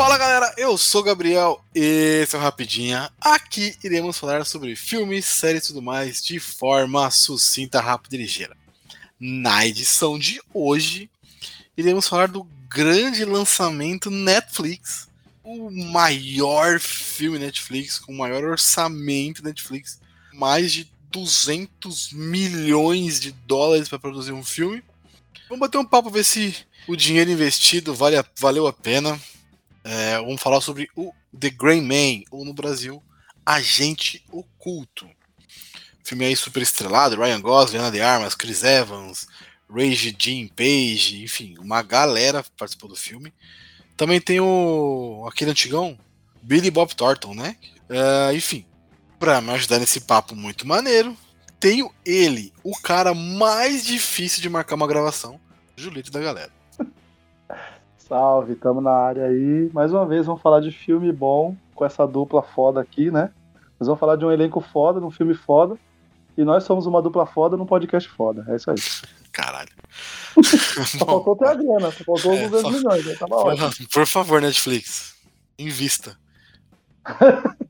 Fala galera, eu sou o Gabriel, esse é o Rapidinha. Aqui iremos falar sobre filmes, séries e tudo mais de forma sucinta, rápida e ligeira. Na edição de hoje, iremos falar do grande lançamento Netflix, o maior filme Netflix, com o maior orçamento Netflix, mais de 200 milhões de dólares para produzir um filme. Vamos bater um papo ver se o dinheiro investido vale a, valeu a pena. É, vamos falar sobre o The Grey Man, ou no Brasil, Agente Oculto. Filme aí super estrelado, Ryan Gosling, Ana de Armas, Chris Evans, Rage Jean Page, enfim, uma galera participou do filme. Também tem o aquele antigão, Billy Bob Thornton, né? Uh, enfim, para me ajudar nesse papo muito maneiro, tenho ele, o cara mais difícil de marcar uma gravação, Julito da galera. Salve, tamo na área aí. Mais uma vez vamos falar de filme bom com essa dupla foda aqui, né? Nós vamos falar de um elenco foda, de um filme foda. E nós somos uma dupla foda num podcast foda. É isso aí. Caralho. só faltou ter a grana, só faltou é, 200 só... milhões, né? Tava ótimo. Por favor, Netflix, invista.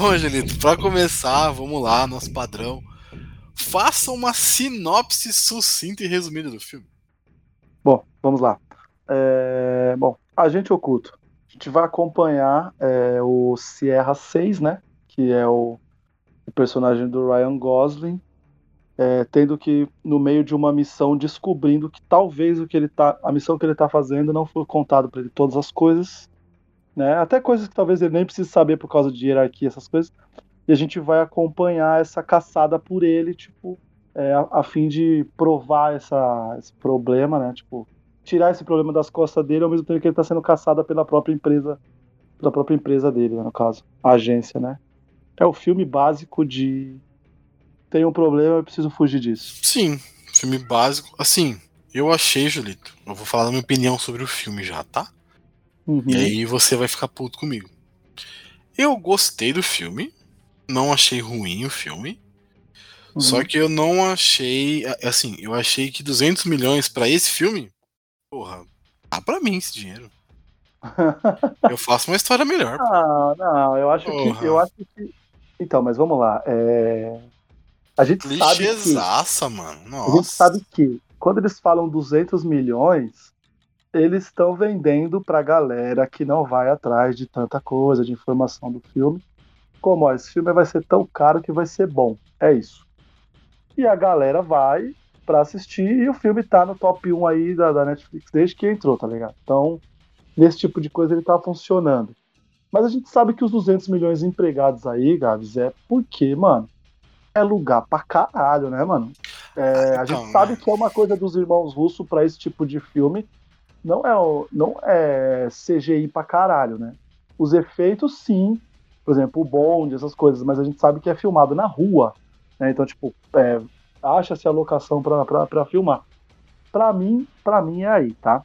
Bom, Angelito, para começar, vamos lá, nosso padrão. Faça uma sinopse sucinta e resumida do filme. Bom, vamos lá. É... Bom, Agente Oculto. A gente vai acompanhar é, o Sierra 6, né? Que é o, o personagem do Ryan Gosling, é, tendo que, no meio de uma missão, descobrindo que talvez o que ele tá. A missão que ele está fazendo não foi contado para ele todas as coisas né? Até coisas que talvez ele nem precise saber por causa de hierarquia, essas coisas. E a gente vai acompanhar essa caçada por ele, tipo, é, a, a, fim de provar essa, esse problema, né? Tipo, tirar esse problema das costas dele, ao mesmo tempo que ele está sendo caçado pela própria empresa, pela própria empresa dele, né, no caso, a agência, né? É o filme básico de tem um problema, eu preciso fugir disso. Sim, filme básico. Assim, eu achei, Julito. Eu vou falar da minha opinião sobre o filme já, tá? Uhum. E aí você vai ficar puto comigo. Eu gostei do filme, não achei ruim o filme. Uhum. Só que eu não achei, assim, eu achei que 200 milhões para esse filme, porra, dá para mim esse dinheiro. eu faço uma história melhor. Não, não, eu acho porra. que eu acho que então, mas vamos lá, é... a gente Clichêzaça, sabe que, mano. Nossa. A gente sabe que quando eles falam 200 milhões, eles estão vendendo pra galera que não vai atrás de tanta coisa, de informação do filme. Como, ó, esse filme vai ser tão caro que vai ser bom. É isso. E a galera vai para assistir e o filme tá no top 1 aí da, da, Netflix desde que entrou, tá ligado? Então, nesse tipo de coisa ele tá funcionando. Mas a gente sabe que os 200 milhões empregados aí, Gabs, é porque, mano, é lugar pra caralho, né, mano? É, a gente sabe que é uma coisa dos irmãos russos para esse tipo de filme, não é, não é CGI pra caralho, né? Os efeitos, sim, por exemplo, o bonde, essas coisas, mas a gente sabe que é filmado na rua, né? Então, tipo, é, acha-se a locação para filmar. Pra mim, pra mim é aí, tá?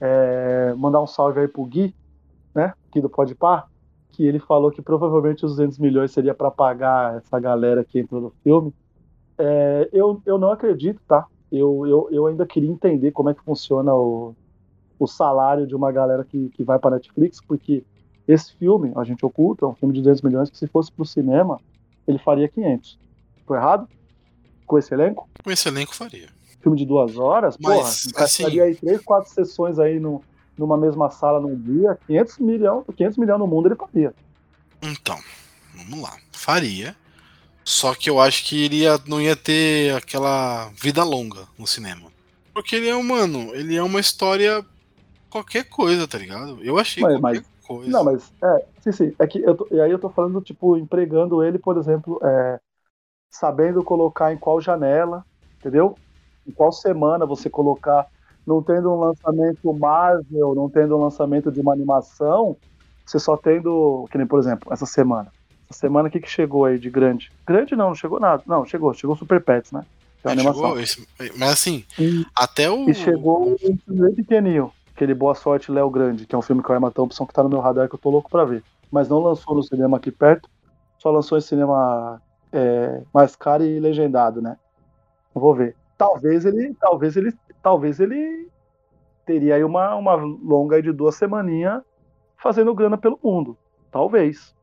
É, mandar um salve aí pro Gui, né? Aqui do Podpar, que ele falou que provavelmente os 200 milhões seria para pagar essa galera que entrou no filme. É, eu, eu não acredito, tá? eu, eu, eu ainda queria entender como é que funciona o, o salário de uma galera que, que vai para Netflix, porque esse filme, A Gente Oculta, é um filme de 200 milhões que se fosse para o cinema, ele faria 500. Tô errado? Com esse elenco? Com esse elenco faria. Filme de duas horas? Mas, porra, assim... aí três, quatro sessões aí no, numa mesma sala num dia, 500 milhões, 500 milhões no mundo ele faria. Então, vamos lá. Faria. Só que eu acho que ele ia, não ia ter aquela vida longa no cinema. Porque ele é humano, ele é uma história qualquer coisa, tá ligado? Eu achei mas, qualquer mas, coisa. Não, mas é, sim, sim. É que eu tô, e aí eu tô falando, tipo, empregando ele, por exemplo, é, sabendo colocar em qual janela, entendeu? Em qual semana você colocar, não tendo um lançamento Marvel, não tendo um lançamento de uma animação, você só tendo, que nem por exemplo, essa semana. Essa semana o que, que chegou aí de grande? Grande não, não chegou nada. Não, chegou, chegou Super Pets, né? Que é, chegou, esse, mas assim, e, até o. E chegou um bem pequenininho, aquele Boa Sorte Léo Grande, que é um filme com a Emma Thompson que tá no meu radar que eu tô louco pra ver. Mas não lançou no cinema aqui perto, só lançou em cinema é, mais caro e legendado, né? Vou ver. Talvez ele, talvez ele, talvez ele teria aí uma, uma longa de duas semaninhas fazendo grana pelo mundo. Talvez.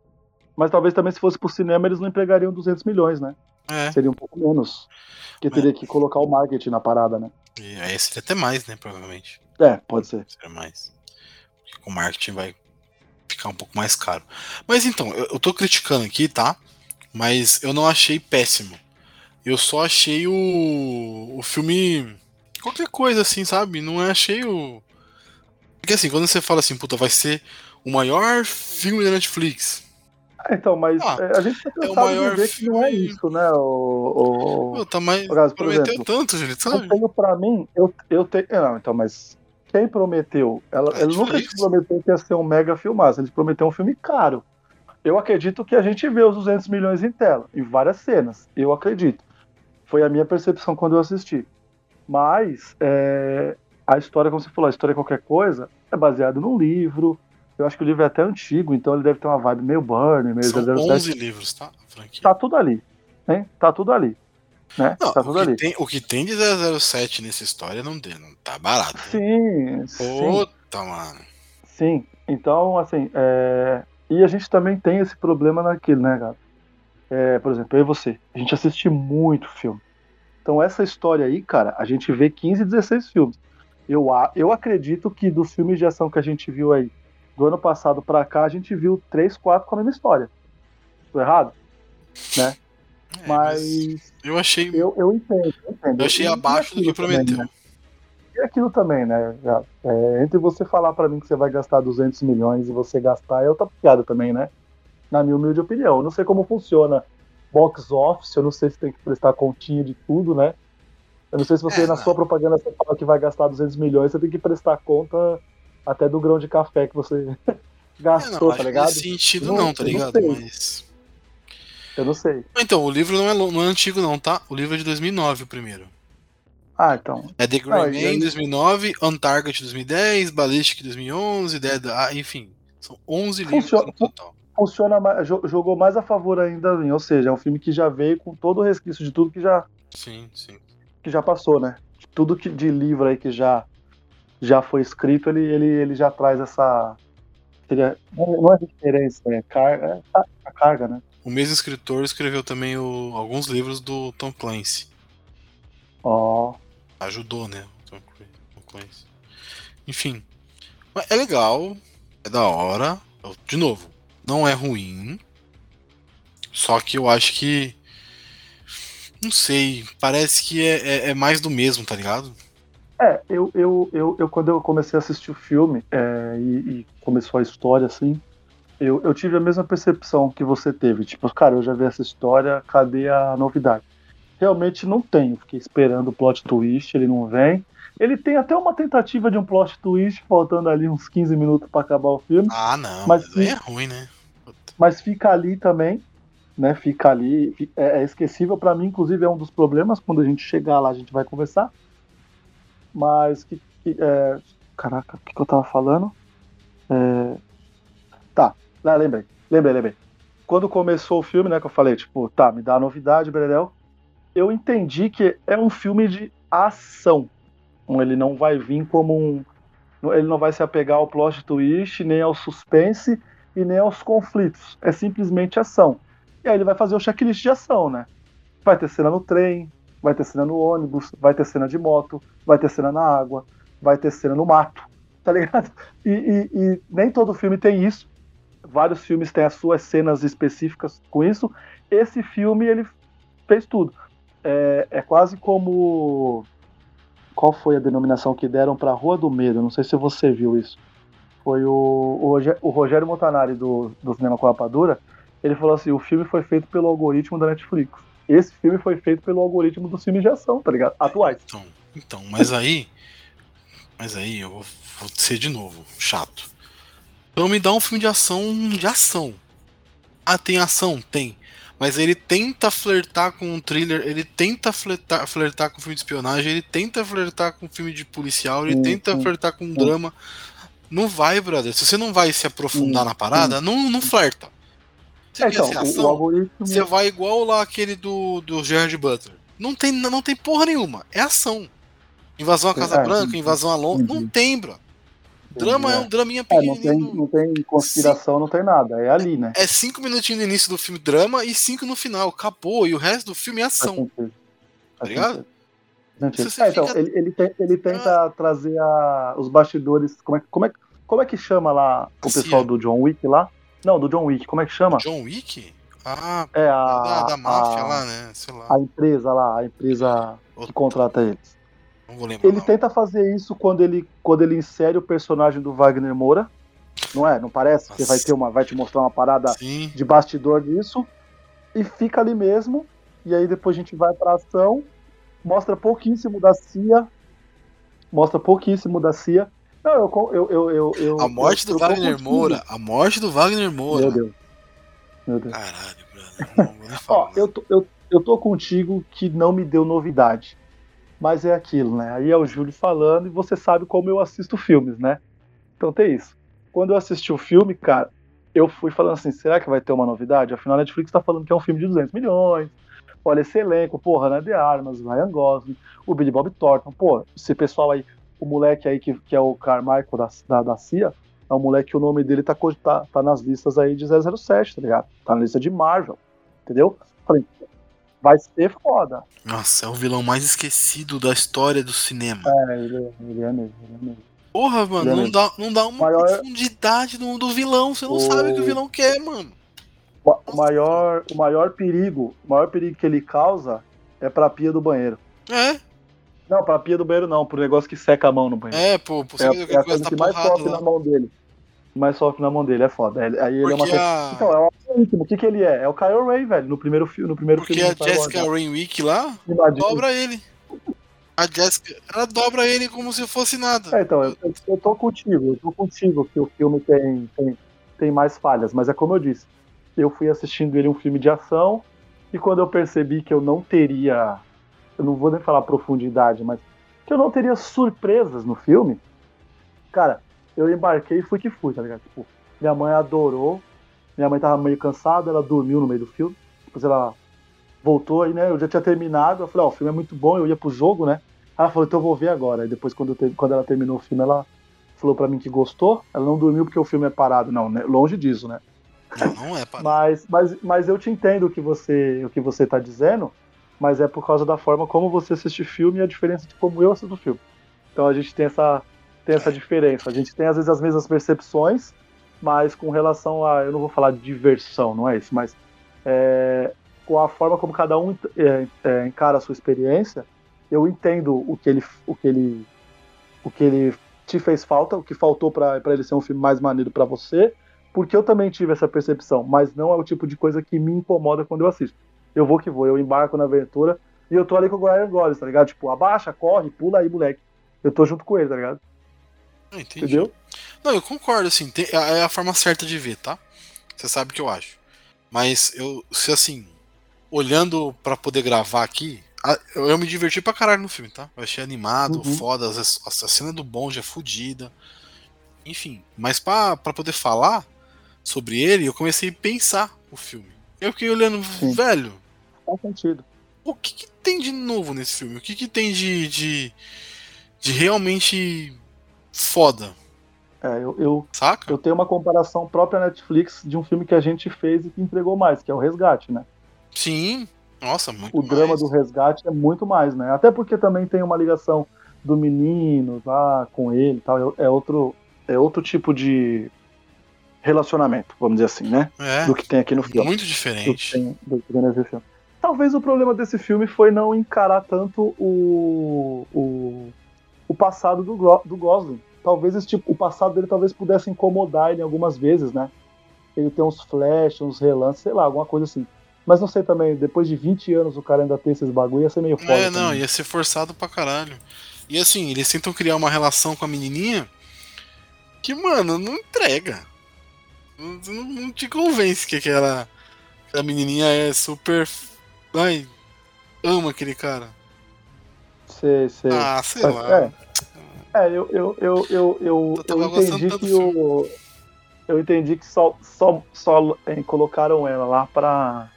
Mas talvez também se fosse pro cinema eles não empregariam 200 milhões, né? É. Seria um pouco menos. Porque teria que colocar o marketing na parada, né? E aí seria até mais, né? Provavelmente. É, pode ser. Seria mais. Porque o marketing vai ficar um pouco mais caro. Mas então, eu, eu tô criticando aqui, tá? Mas eu não achei péssimo. Eu só achei o, o filme. Qualquer coisa assim, sabe? Não achei o. Porque assim, quando você fala assim, puta, vai ser o maior filme da Netflix. Ah, então, mas ah, é, a gente tá é o maior de que não é isso, né? O, o... tá mais... prometeu exemplo, tanto, gente, sabe? Eu tenho pra mim, eu, eu tenho. Não, então, mas quem prometeu? Ela, é ele nunca prometeu que ia ser um mega filmaço, ele prometeu um filme caro. Eu acredito que a gente vê os 200 milhões em tela, em várias cenas. Eu acredito. Foi a minha percepção quando eu assisti. Mas é, a história, como você falou, a história é qualquer coisa, é baseada num livro. Eu acho que o livro é até antigo, então ele deve ter uma vibe meio Burn, meio São 11 livros, tá? Franquia. Tá tudo ali. Né? Tá tudo ali. Né? Não, tá tudo o, ali. Tem, o que tem de 007 nessa história não, não tá barato. Sim. Puta, sim. mano. Sim. Então, assim, é... e a gente também tem esse problema naquilo, né, cara? É, por exemplo, eu e você, a gente assiste muito filme. Então, essa história aí, cara, a gente vê 15, 16 filmes. Eu, eu acredito que dos filmes de ação que a gente viu aí, do ano passado pra cá, a gente viu 3, 4 com a mesma história. Tô errado? Né? É, mas, eu achei. Eu, eu entendo, eu entendo. Eu achei eu abaixo do que prometeu. Também, né? E aquilo também, né? É, entre você falar para mim que você vai gastar 200 milhões e você gastar é outra piada também, né? Na minha humilde opinião. Eu não sei como funciona box office, eu não sei se tem que prestar continha de tudo, né? Eu não sei se você, é, na não. sua propaganda, você fala que vai gastar 200 milhões, você tem que prestar conta até do grão de café que você gastou, é, não, tá ligado? Não sentido não, não tá ligado? Mas... Eu não sei. Então, o livro não é, não é antigo não, tá? O livro é de 2009 o primeiro. Ah, então. É The Grey Man em 2009, Untarget 2010, Ballistic 2011, Dead... Ah, enfim. São 11 Funciona, livros no total. Funciona, jogou mais a favor ainda, ou seja, é um filme que já veio com todo o resquício de tudo que já sim, sim. que já passou, né? Tudo que de livro aí que já já foi escrito, ele, ele, ele já traz essa seria não é diferença, é carga, é a carga, né? O mesmo escritor escreveu também o, alguns livros do Tom Clancy. Ó. Oh. Ajudou, né? Tom Clancy. Enfim. É legal. É da hora. De novo, não é ruim. Só que eu acho que. Não sei. Parece que é, é, é mais do mesmo, tá ligado? É, eu, eu, eu, eu, quando eu comecei a assistir o filme é, e, e, começou a história assim, eu, eu tive a mesma percepção que você teve. Tipo, cara, eu já vi essa história, cadê a novidade? Realmente não tenho. Fiquei esperando o plot twist, ele não vem. Ele tem até uma tentativa de um plot twist, faltando ali uns 15 minutos para acabar o filme. Ah, não, mas é ruim, né? Mas fica ali também, né? Fica ali. É, é esquecível para mim, inclusive é um dos problemas. Quando a gente chegar lá, a gente vai conversar. Mas que. que é... Caraca, o que, que eu tava falando? É... Tá, ah, lembrei, lembrei, lembrei. Quando começou o filme, né, que eu falei, tipo, tá, me dá a novidade, Beredel. Eu entendi que é um filme de ação. Ele não vai vir como um. Ele não vai se apegar ao plot twist, nem ao suspense e nem aos conflitos. É simplesmente ação. E aí ele vai fazer o checklist de ação, né? Vai ter cena no trem, vai ter cena no ônibus, vai ter cena de moto, vai ter cena na água, vai ter cena no mato, tá ligado? E, e, e nem todo filme tem isso vários filmes têm as suas cenas específicas com isso. Esse filme ele fez tudo. É, é quase como qual foi a denominação que deram para Rua do Medo? Não sei se você viu isso. Foi o, o, Rogério Montanari do, do Cinema com Rapadura. Ele falou assim: o filme foi feito pelo algoritmo da Netflix. esse filme foi feito pelo algoritmo dos filmes de ação, tá ligado? Atuais. Então, então mas aí. Mas aí eu vou ser de novo, chato. Então me dá um filme de ação de ação. Ah, tem ação? Tem. Mas ele tenta flertar com um thriller, ele tenta flertar, flertar com filme de espionagem, ele tenta flertar com filme de policial, ele Sim, tenta flertar com um drama. Não vai, brother. Se você não vai se aprofundar Sim, na parada, não, não flerta. Você É, então, ação? algoritmo. Você vai igual lá aquele do, do Gerard Butler. Não tem, não tem porra nenhuma. É ação. Invasão à Casa É, Branca, invasão a Londres. Não entendi. tem, bro. Drama é um draminha É, não tem, pequenininho. não tem conspiração, não tem nada. É ali, né? É cinco minutinhos no início do filme drama e cinco no final. Acabou. E o resto do filme é ação. Tá ligado? É, então, fica- ele, ele, tem- ele tenta trazer a- os bastidores. Como é, como, é, como é que chama lá o pessoal do John Wick lá? Não, do John Wick, como é que chama? John Wick? Ah, É a, da, da máfia a, lá, né? Sei lá. a empresa lá, a empresa que contrata eles. Não vou lembrar. Ele não. tenta fazer isso quando ele, quando ele insere o personagem do Wagner Moura. Não é? Não parece? Que Nossa. vai ter uma, vai te mostrar uma parada Sim. de bastidor disso e fica ali mesmo. E aí depois a gente vai pra ação, mostra pouquíssimo da CIA, mostra pouquíssimo da CIA. Não, eu eu eu eu, A morte eu- do eu Wagner. Moura. A morte do Wagner Moura. Meu Deus. Meu Deus. Caralho, brother. Ó, eu tô, eu, eu tô contigo que não me deu novidade. Mas é aquilo, né? Aí é o Júlio falando e você sabe como eu assisto filmes, né? Então tem isso. Quando eu assisti o filme, cara, eu fui falando assim: será que vai ter uma novidade? Afinal, a Netflix tá falando que é um filme de 200 milhões. Olha esse elenco, porra, Ana de Armas, Ryan Gosling, o Billy Bob Thornton. Pô, esse pessoal aí, o moleque aí que, que é o Carmichael da, da, da CIA, é um moleque que o nome dele tá, tá, tá nas listas aí de 007, tá ligado? Tá na lista de Marvel, entendeu? Falei, vai ser foda. Nossa, é o vilão mais esquecido da história do cinema. É, ele, ele é mesmo, ele é mesmo. Porra, mano, não Beleza. dá, não dá uma Maior- profundidade do, do vilão. Você não O- sabe o que o vilão quer, mano. O- maior, o maior perigo, o maior perigo que ele causa é pra pia do banheiro. É, Não, pra pia do banheiro não, pro negócio que seca a mão no banheiro. é, pô, É, é, é a coisa que mais sofre na mão dele. Mais sofre na mão dele, é foda. Aí ele é uma Porque a, Então, é íntimo. O que, que ele é? É o Kylo Ray, velho, no primeiro filme. No primeiro porque filme a Star Wars, Jessica? Rainwick lá Imagina. dobra ele. A Jessica, ela dobra ele como se fosse nada. É, então, eu, eu- eu tô contigo, eu tô contigo que o filme tem, tem, tem mais falhas, mas é como eu disse, eu fui assistindo ele um filme de ação, e quando eu percebi que eu não teria, eu não vou nem falar profundidade, mas que eu não teria surpresas no filme, cara, eu embarquei e fui que fui, tá ligado? Tipo, minha mãe adorou, minha mãe tava meio cansada, ela dormiu no meio do filme, depois ela voltou aí, né, eu já tinha terminado, eu falei, ó, o filme é muito bom, eu ia pro jogo, né, ela falou, então eu vou ver agora. E depois, quando, quando ela terminou o filme, ela falou pra mim que gostou. Ela não dormiu porque o filme é parado, não, né? longe disso, né? Não, não é para. Mas, mas, mas eu te entendo o que você o que você tá dizendo, mas é por causa da forma como você assiste filme e a diferença de como eu assisto filme. Então a gente tem essa, tem essa diferença. A gente tem às vezes as mesmas percepções, mas com relação a. Eu não vou falar de diversão, não é isso, mas é, com a forma como cada um é, é, encara a sua experiência, eu entendo o que ele, o que ele, o que ele te fez falta, o que faltou para ele ser um filme mais maneiro para você, porque eu também tive essa percepção, mas não é o tipo de coisa que me incomoda quando eu assisto. Eu vou que vou, eu embarco na aventura e eu tô ali com o Ryan Gosling, tá ligado? Tipo, abaixa, corre, pula aí, moleque. Eu tô junto com ele, tá ligado? Entendi. Entendeu? Não, eu concordo, assim, tem- é a forma certa de ver, tá? Você sabe o que eu acho. Mas eu, se assim, olhando pra poder gravar aqui, eu, eu me diverti pra caralho no filme, tá? Eu achei animado, Uhum. foda, a, a cena do bonde é fodida. Enfim, mas pra, pra poder falar sobre ele, eu comecei a pensar o filme. Eu fiquei olhando, Sim. velho, Faz sentido. o que, que tem de novo nesse filme? O que, que tem de, de, de realmente foda, É, eu, eu, saca? eu tenho uma comparação própria Netflix de um filme que a gente fez e que entregou mais, que é o Resgate, né? Sim, nossa, muito o drama mais. do resgate é muito mais, né? Até porque também tem uma ligação do menino lá com ele e tal. É outro, é outro tipo de relacionamento, vamos dizer assim, né? É, Do que tem aqui no filme. muito Do diferente. tem, do que tem nesse filme. Talvez o problema desse filme foi não encarar tanto o, o, o passado do, do Gosling. Talvez esse tipo, o passado dele talvez pudesse incomodar ele algumas vezes, né? Ele tem uns flashes, uns relances, sei lá, alguma coisa assim. Mas não sei também, depois de 20 anos o cara ainda ter esses bagulho ia ser meio foda. É, não, também. ia ser forçado pra caralho. E assim, eles tentam criar uma relação com a menininha que, mano, não entrega. Não, não, não te convence que aquela, aquela menininha é super. Ai, ama aquele cara. Sei, sei. Ah, sei Mas, lá. é. É, eu, eu, eu, eu, eu, Eu tava eu entendi que o. Eu entendi que só, só, só eh, colocaram ela lá pra,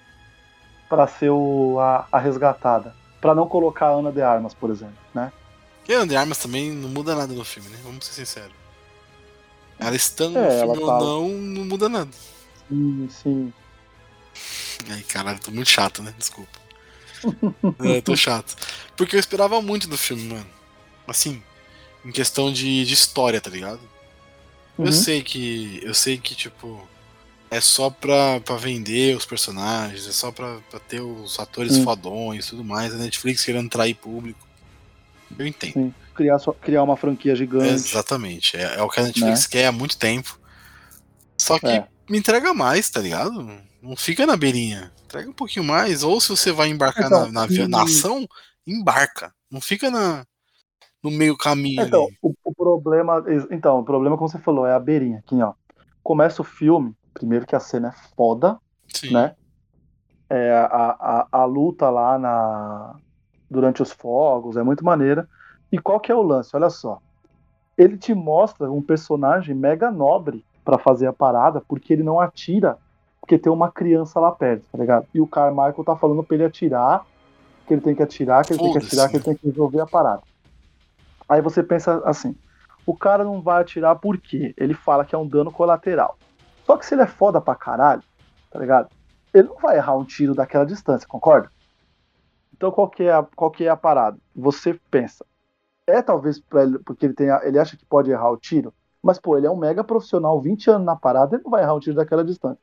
pra ser o, a, a resgatada. Pra não colocar a Ana de Armas, por exemplo, né? E a Ana de Armas também não muda nada no filme, né? Vamos ser sinceros. Ela estando É, no filme tá- ou não, não muda nada. Sim, sim. Ai, caralho, tô muito chato, né? Desculpa. é, tô chato. Porque eu esperava muito do filme, mano. Assim, em questão de, de história, tá ligado? Uhum. Eu sei que. Eu sei que, tipo. É só pra, pra vender os personagens, é só pra, pra ter os atores Sim. fodões e tudo mais. A Netflix querendo atrair público. Eu entendo. Sim. Criar, só, criar uma franquia gigante. Exatamente. É, é o que a Netflix quer há muito tempo. Só que É. me entrega mais, tá ligado? Não fica na beirinha. Entrega um pouquinho mais. Ou se você vai embarcar Então, na, na, na ação, embarca. Não fica na, no meio caminho Então, o, o problema. Então, o problema, como você falou, é a beirinha. Aqui, ó. Começa o filme, primeiro que a cena é foda, Sim. né? É, a, a, a luta lá na, durante os fogos é muito maneira. E qual que é o lance? Olha só. Ele te mostra um personagem mega nobre pra fazer a parada, porque ele não atira, porque tem uma criança lá perto, tá ligado? E o Carmichael tá falando pra ele atirar, que ele tem que atirar, que ele tem que atirar, que ele tem que resolver a parada. Aí você pensa assim, o cara não vai atirar por quê? Ele fala que é um dano colateral. Só que se ele é foda pra caralho, tá ligado? Ele não vai errar um tiro daquela distância, concorda? Então qual que é a, qual que é a parada? Você pensa, é talvez ele, porque ele, ele acha que pode errar o tiro, mas pô, ele é um mega profissional, 20 anos na parada, ele não vai errar um tiro daquela distância.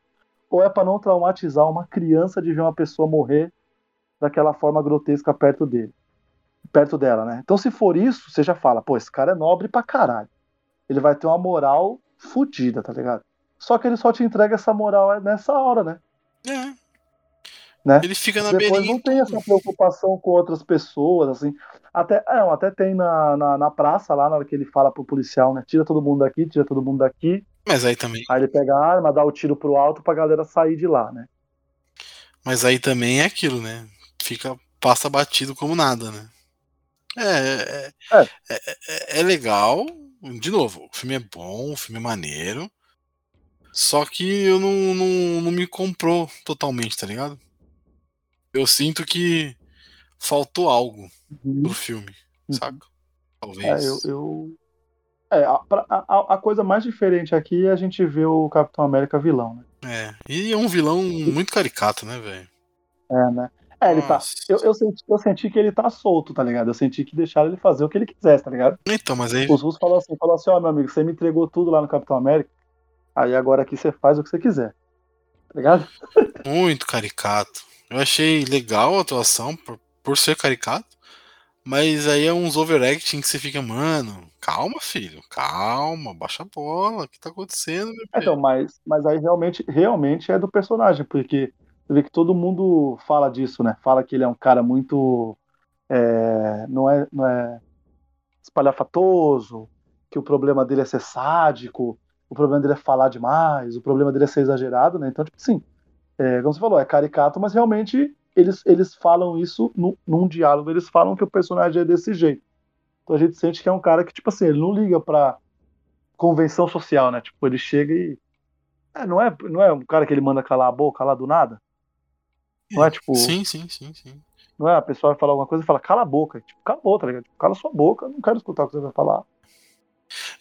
Ou é pra não traumatizar uma criança de ver uma pessoa morrer daquela forma grotesca perto dele, perto dela, né? Então se for isso, você já fala, pô, esse cara é nobre pra caralho. Ele vai ter uma moral fodida, tá ligado? Só que ele só te entrega essa moral nessa hora, né? É. Né? Ele fica na Depois beirinha. não em tem essa preocupação com outras pessoas, assim. Até, é, não, até tem na, na, na praça, lá na hora que ele fala pro policial, né? Tira todo mundo daqui, tira todo mundo daqui. Mas aí também. Aí ele pega a arma, dá o tiro pro alto pra galera sair de lá, né? Mas aí também é aquilo, né? Fica. Passa batido como nada, né? É, é, É. é, é- é legal. De novo, o filme é bom, o filme é maneiro. Só que eu não, não, não me comprou totalmente, tá ligado? Eu sinto que faltou algo pro filme, saca? Talvez. É, eu. eu... É, a, a- a coisa mais diferente aqui é a gente ver o Capitão América vilão, né? É. E é um vilão muito caricato, né, velho? É, né? É, ele tá. Nossa. Eu, eu, senti, eu senti que ele tá solto, tá ligado? Eu senti que deixaram ele fazer o que ele quisesse, tá ligado? Então, mas aí. Os russos falaram assim, falaram assim, ó, meu amigo, você me entregou tudo lá no Capitão América, aí agora aqui você faz o que você quiser. Tá ligado? Muito caricato. Eu achei legal a atuação por, por ser caricato. Mas aí é uns overacting que você fica, mano, calma, filho, calma, baixa a bola, o que tá acontecendo, meu filho? Então, mas, mas aí realmente, realmente é do personagem, porque você vê que todo mundo fala disso, né? Fala que ele é um cara muito. é, não, é, não é espalhafatoso, que o problema dele é ser sádico, o problema dele é falar demais, o problema dele é ser exagerado, né? Então, tipo assim, é, como você falou, é caricato, mas realmente eles, eles falam isso no, num diálogo, eles falam que o personagem é desse jeito. Então a gente sente que é um cara que, tipo assim, ele não liga pra convenção social, né? Tipo, ele chega e. É, não, é, não é um cara que ele manda calar a boca lá do nada? Não é tipo. Sim, sim, sim, sim. Não é a pessoa vai falar alguma coisa e fala, cala a boca. Tipo, calou, tá ligado? Tipo, cala sua boca, não quero escutar o que você vai falar.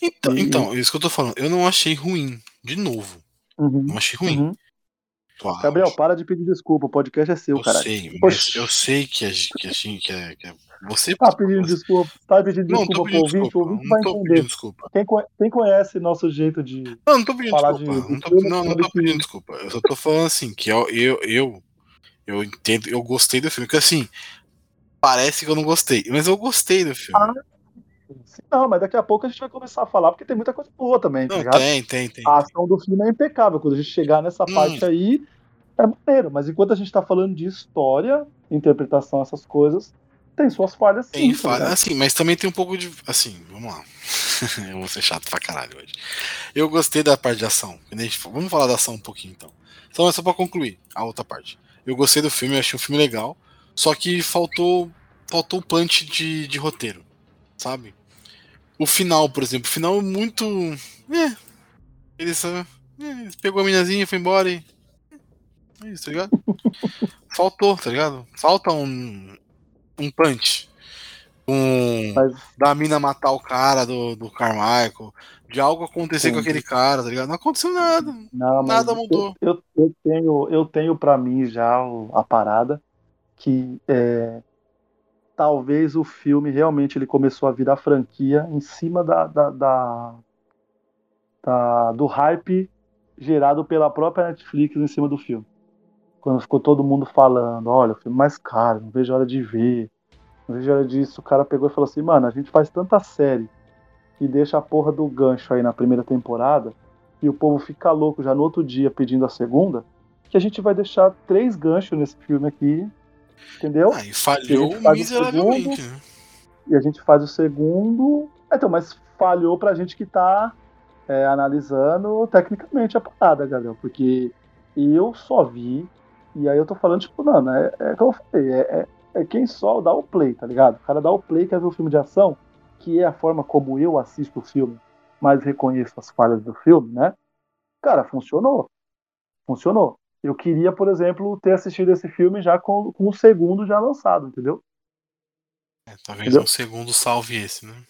Então, E- então, isso que eu tô falando, eu não achei ruim, de novo. Uhum, Não achei ruim. uhum. Claro, Gabriel, para de pedir desculpa, o podcast é seu, eu cara. sei, mas Poxa. eu sei que a, gente- que a gente. Que a- que a- você Tá pedindo desculpa, tá pedindo Não, não desculpa pro ouvinte, o ouvinte Não vai entender. desculpa. Quem, quem conhece nosso jeito de. Não, não tô pedindo Falar desculpa. de- não, tô, não, não sabe tô pedindo desculpa. Eu só tô falando assim, que eu, eu, eu, eu entendo, eu gostei do filme, porque assim, parece que eu não gostei, mas eu gostei do filme. Ah, Não, mas daqui a pouco a gente vai começar a falar, porque tem muita coisa boa também, tá não, ligado? tem, tem, tem. A ação do filme é impecável. Quando a gente chegar nessa Hum. parte aí, é maneiro, mas enquanto a gente tá falando de história, interpretação, essas coisas, tem suas falhas sim. Tem tá falha, ligado? assim, mas também tem um pouco de. Assim, vamos lá. eu vou ser chato pra caralho hoje. Eu gostei da parte de ação. Vamos falar da ação um pouquinho então. Então é só pra concluir a outra parte. Eu gostei do filme, achei um filme legal. Só que faltou. Faltou o punch de, de roteiro. Sabe? O final, por exemplo, o final é muito. É. Ele só. É, pegou a minazinha e foi embora e. É isso, tá ligado? Faltou, tá ligado? Falta um. Um punch. Um. Mas, Da mina matar o cara do, do Carmichael. De algo acontecer com aquele cara, tá ligado? Não aconteceu nada. não, Nada eu- mudou. Eu, eu tenho, eu tenho para mim já a parada que é, talvez o filme realmente ele começou a virar franquia em cima da, da, da- da- do hype gerado pela própria Netflix em cima do filme. Quando ficou todo mundo falando, olha, o filme mais caro, não vejo a hora de ver, não vejo a hora disso. O cara pegou e falou assim, mano, a gente faz tanta série que deixa a porra do gancho aí na primeira temporada e o povo fica louco já no outro dia pedindo a segunda, que a gente vai deixar três ganchos nesse filme aqui, entendeu? Ah, e falhou Ele faz o miseravelmente, segundo. né? E a gente faz o segundo. Então, mas falhou pra gente que tá é, analisando tecnicamente a parada, galera. Porque eu só vi, e aí eu tô falando, tipo, não, é, é como eu falei, é, é, é quem só dá o play, tá ligado? O cara dá o play, quer ver o filme de ação, que é a forma como eu assisto o filme, mas reconheço as falhas do filme, né? Cara, funcionou. Funcionou. Eu queria, por exemplo, ter assistido esse filme já com, com o segundo já lançado, entendeu? É, talvez Entendeu? um segundo salve esse, né?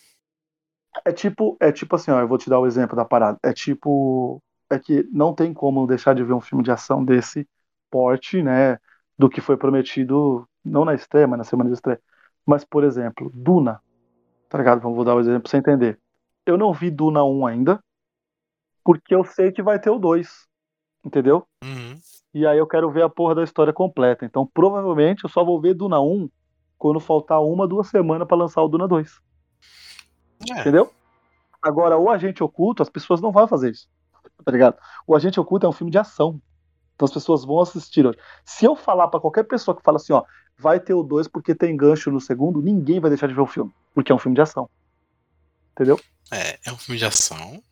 É tipo, é tipo assim, ó, eu vou te dar o exemplo da parada. É tipo, é que não tem como deixar de ver um filme de ação desse porte, né, do que foi prometido, não na estreia, mas na semana de estreia. Mas, por exemplo, Duna, tá ligado? Vamos dar o exemplo pra você entender. Eu não vi Duna 1 ainda, porque eu sei que vai ter o 2, entendeu? Uhum. E aí eu quero ver a porra da história completa. Então, provavelmente, eu só vou ver Duna 1 quando faltar uma, duas semanas pra lançar o Duna 2. É, Entendeu? Agora, o Agente Oculto, as pessoas não vão fazer isso. Tá ligado? O Agente Oculto é um filme de ação. Então as pessoas vão assistir. Se eu falar pra qualquer pessoa que fala assim, ó, vai ter o 2 porque tem gancho no segundo, ninguém vai deixar de ver o filme. Porque é um filme de ação. Entendeu? é, é um filme de ação,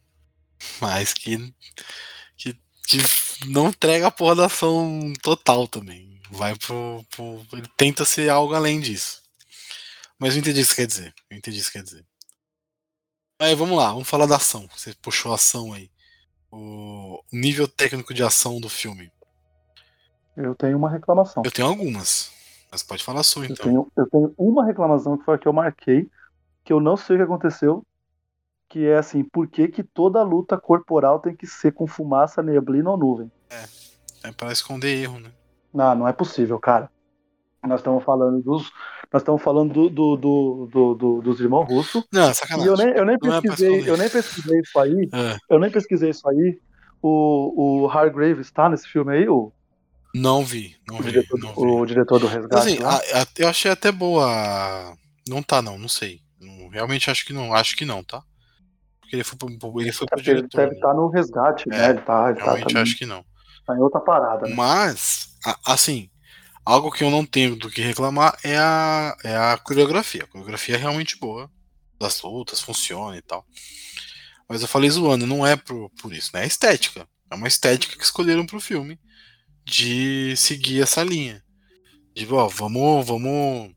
mas que, que, que não entrega a porra da ação total também. Vai pro, pro. Ele tenta ser algo além disso. Mas eu entendi o que você quer dizer. Eu entendi o que quer dizer. Aí vamos lá, vamos falar da ação. Você puxou a ação aí. O nível técnico de ação do filme. Eu tenho uma reclamação. Eu tenho algumas. Mas pode falar sua Eu então. tenho, eu tenho uma reclamação que foi a que eu marquei, que eu não sei o que aconteceu, que é assim, por que, que toda luta corporal tem que ser com fumaça, neblina ou nuvem? É pra esconder erro, né? Não, não é possível, cara. Nós estamos falando dos. Nós estamos falando do, do, do, do- do- dos irmãos russos. Não, é E sacanagem. eu nem, eu nem é pesquisei, esconder. eu nem pesquisei isso aí. É. Eu nem pesquisei isso aí. O, o Hargraves tá nesse filme aí, o, Não vi, não o, vi, diretor, não do- vi. o diretor do resgate. Assim, a- a- eu achei até boa. Não tá, não, não sei. Não- realmente acho que não, acho que não, tá? Porque ele foi pro, ele foi É pro ele diretor. deve né? estar no resgate, né? Ele tá, ele tá, Realmente tá, acho que não. tá em outra parada, né? Mas, assim, algo que eu não tenho do que reclamar é a, é a coreografia. A coreografia é realmente boa. Das lutas, funciona e tal. Mas eu falei zoando, não é por, por isso, né? É estética. É uma estética que escolheram pro filme de seguir essa linha. De, ó, vamos, vamos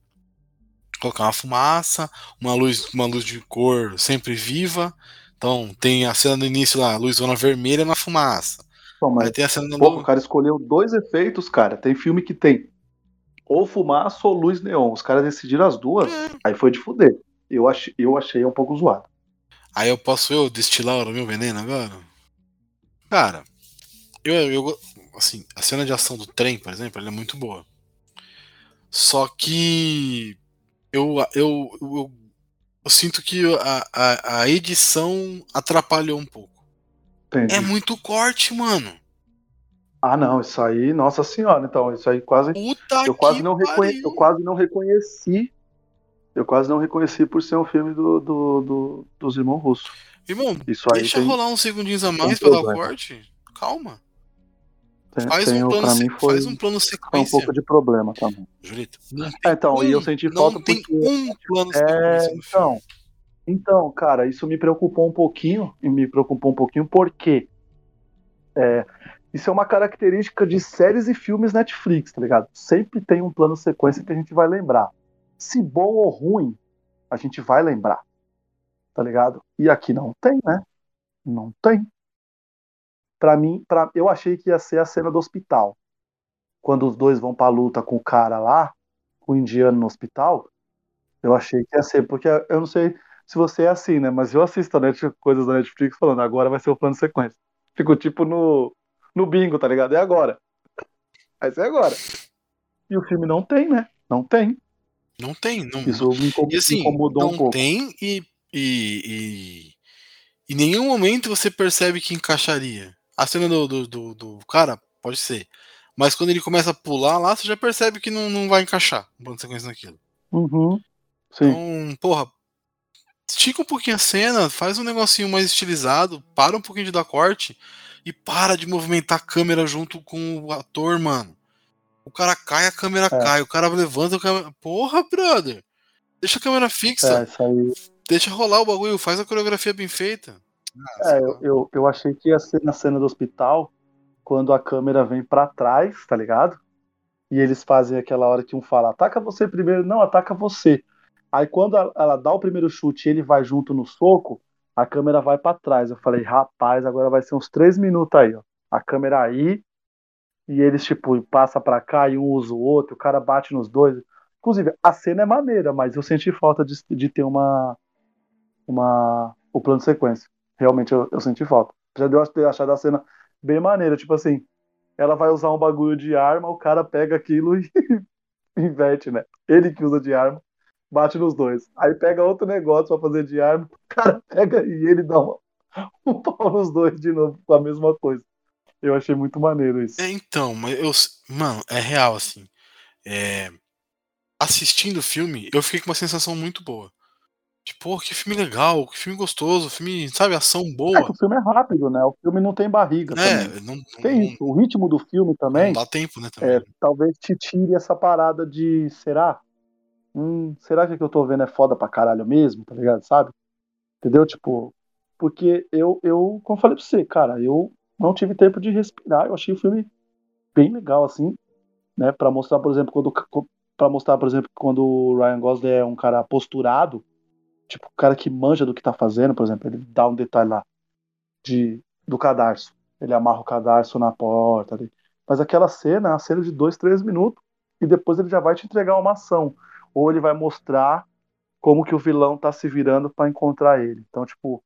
colocar uma fumaça, uma luz, uma luz de cor sempre viva. Então tem a cena no início lá, luz zona vermelha na fumaça. Pô, mas, Aí tem a cena no, porra, o cara escolheu dois efeitos, cara. Tem filme que tem ou fumaça ou luz neon. Os caras decidiram as duas, É. aí foi de fuder. Eu achei, eu achei um pouco zoado. Aí eu posso eu destilar o meu veneno agora? Cara, eu, eu assim, a cena de ação do trem, por exemplo, ela é muito boa. Só que eu, eu, eu, eu sinto que a, a, a edição atrapalhou um pouco. Entendi. É muito corte, mano. Ah, não, isso aí, nossa senhora, então, isso aí quase. Puta Eu quase não reconhe... eu quase não reconheci. Eu quase não reconheci por ser um filme do, do- do- dos irmãos russos. Irmão, Isso aí deixa tem- rolar uns segundinhos a mais pra dar o corte. Calma. Tem- Faz tem um plano, mim foi, faz um plano foi um sequência. pouco de problema também. Julito. Não É, tem então, e eu um- senti não falta tem porque. um plano É, sequência então. Então, cara, isso me preocupou um pouquinho, e me preocupou um pouquinho porque é, isso é uma característica de séries e filmes Netflix, tá ligado? Sempre tem um plano sequência que a gente vai lembrar. Se bom ou ruim, a gente vai lembrar, tá ligado? E aqui não tem, né? Não tem. Pra mim, pra, eu achei que ia ser a cena do hospital. Quando os dois vão pra luta com o cara lá, com o indiano no hospital, eu achei que ia ser, porque eu não sei se você é assim, né? Mas eu assisto a Net, coisas da Netflix falando, agora vai ser o plano de sequência. Fico tipo no, no bingo, tá ligado? É agora. Vai ser agora. E o filme não tem, né? Não tem. Não tem. Não, Isso me incom- E assim, incomodou não um pouco. tem e, e, e em nenhum momento você percebe que encaixaria. A cena do, do, do, do cara, pode ser. Mas quando ele começa a pular lá, você já percebe que não, não vai encaixar um plano de sequência naquilo. Uhum. Sim. Então, porra, estica um pouquinho a cena, faz um negocinho mais estilizado, para um pouquinho de dar corte e para de movimentar a câmera junto com o ator, mano. O cara cai, a câmera É. cai, o cara levanta a câmera. Porra, brother! Deixa a câmera fixa. É. Deixa rolar o bagulho, faz a coreografia bem feita. É, eu, eu, eu achei que ia ser na cena do hospital, quando a câmera vem pra trás, tá ligado? E eles fazem aquela hora que um fala, ataca você primeiro, não, ataca você. Aí quando ela dá o primeiro chute e ele vai junto no soco, a câmera vai pra trás. Eu falei, rapaz, agora vai ser uns três minutos aí, ó. A câmera aí, e eles, tipo, passa pra cá e um usa o outro, o cara bate nos dois. Inclusive, a cena é maneira, mas eu senti falta de, de ter uma, uma. o plano de sequência. Realmente eu, eu senti falta. Já deu ter achado a cena bem maneira. Tipo assim, ela vai usar um bagulho de arma, o cara pega aquilo e inverte, né? Ele que usa de arma, bate nos dois. Aí pega outro negócio pra fazer de arma, o cara pega e ele dá uma, um pau nos dois de novo com a mesma coisa. Eu achei muito maneiro isso. É, então, mas eu. Mano, é real, assim. É, assistindo o filme, eu fiquei com uma sensação muito boa. Tipo, que filme legal, que filme gostoso, filme, sabe, ação É boa. o filme é rápido, né? O filme não tem barriga É, também. não, Tem não, isso. O ritmo do filme não também dá tempo, né? Também. é, talvez te tire essa parada de será? Hum, será que o que eu tô vendo é foda pra caralho mesmo, tá ligado? Sabe? Entendeu? Tipo, porque eu, eu, como eu falei pra você, cara, eu não tive tempo de respirar. Eu achei o filme bem legal, assim, né? Pra mostrar, por exemplo, quando. Pra mostrar, por exemplo, quando o Ryan Gosling é um cara posturado, tipo, o cara que manja do que tá fazendo, por exemplo, ele dá um detalhe lá de, do cadarço. Ele amarra o cadarço na porta. Mas aquela cena é uma cena de dois, três minutos. E depois ele já vai te entregar uma ação. Ou ele vai mostrar como que o vilão tá se virando para encontrar ele. Então, tipo,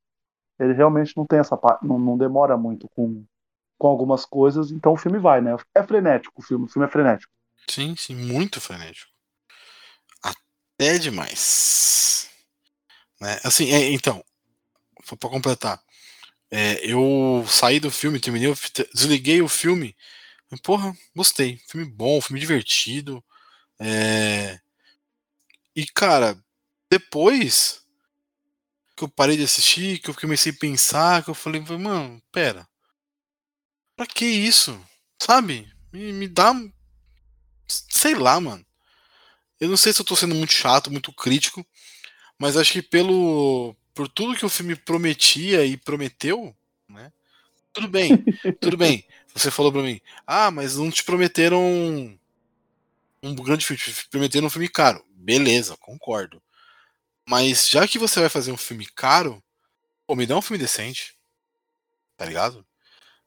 ele realmente não tem essa parte. Não, não demora muito com, com algumas coisas. Então o filme vai, né? É frenético o filme. O filme é frenético. Sim, sim, muito frenético. Até demais. Né? Assim, é, então, para completar, é, eu saí do filme, terminei, desliguei o filme. Porra, gostei. Filme bom, filme divertido. é, E, cara, depois que eu parei de assistir, que eu comecei a pensar, que eu falei, mano, pera. Pra que isso? Sabe? Me, me dá. Sei lá, mano. Eu não sei se eu tô sendo muito chato, muito crítico, mas acho que pelo. Por tudo que o filme prometia e prometeu, né? Tudo bem, tudo bem. Você falou pra mim, ah, mas não te prometeram um grande filme, te prometeram um filme caro. Beleza, concordo. Mas já que você vai fazer um filme caro, pô, me dá um filme decente. Tá ligado?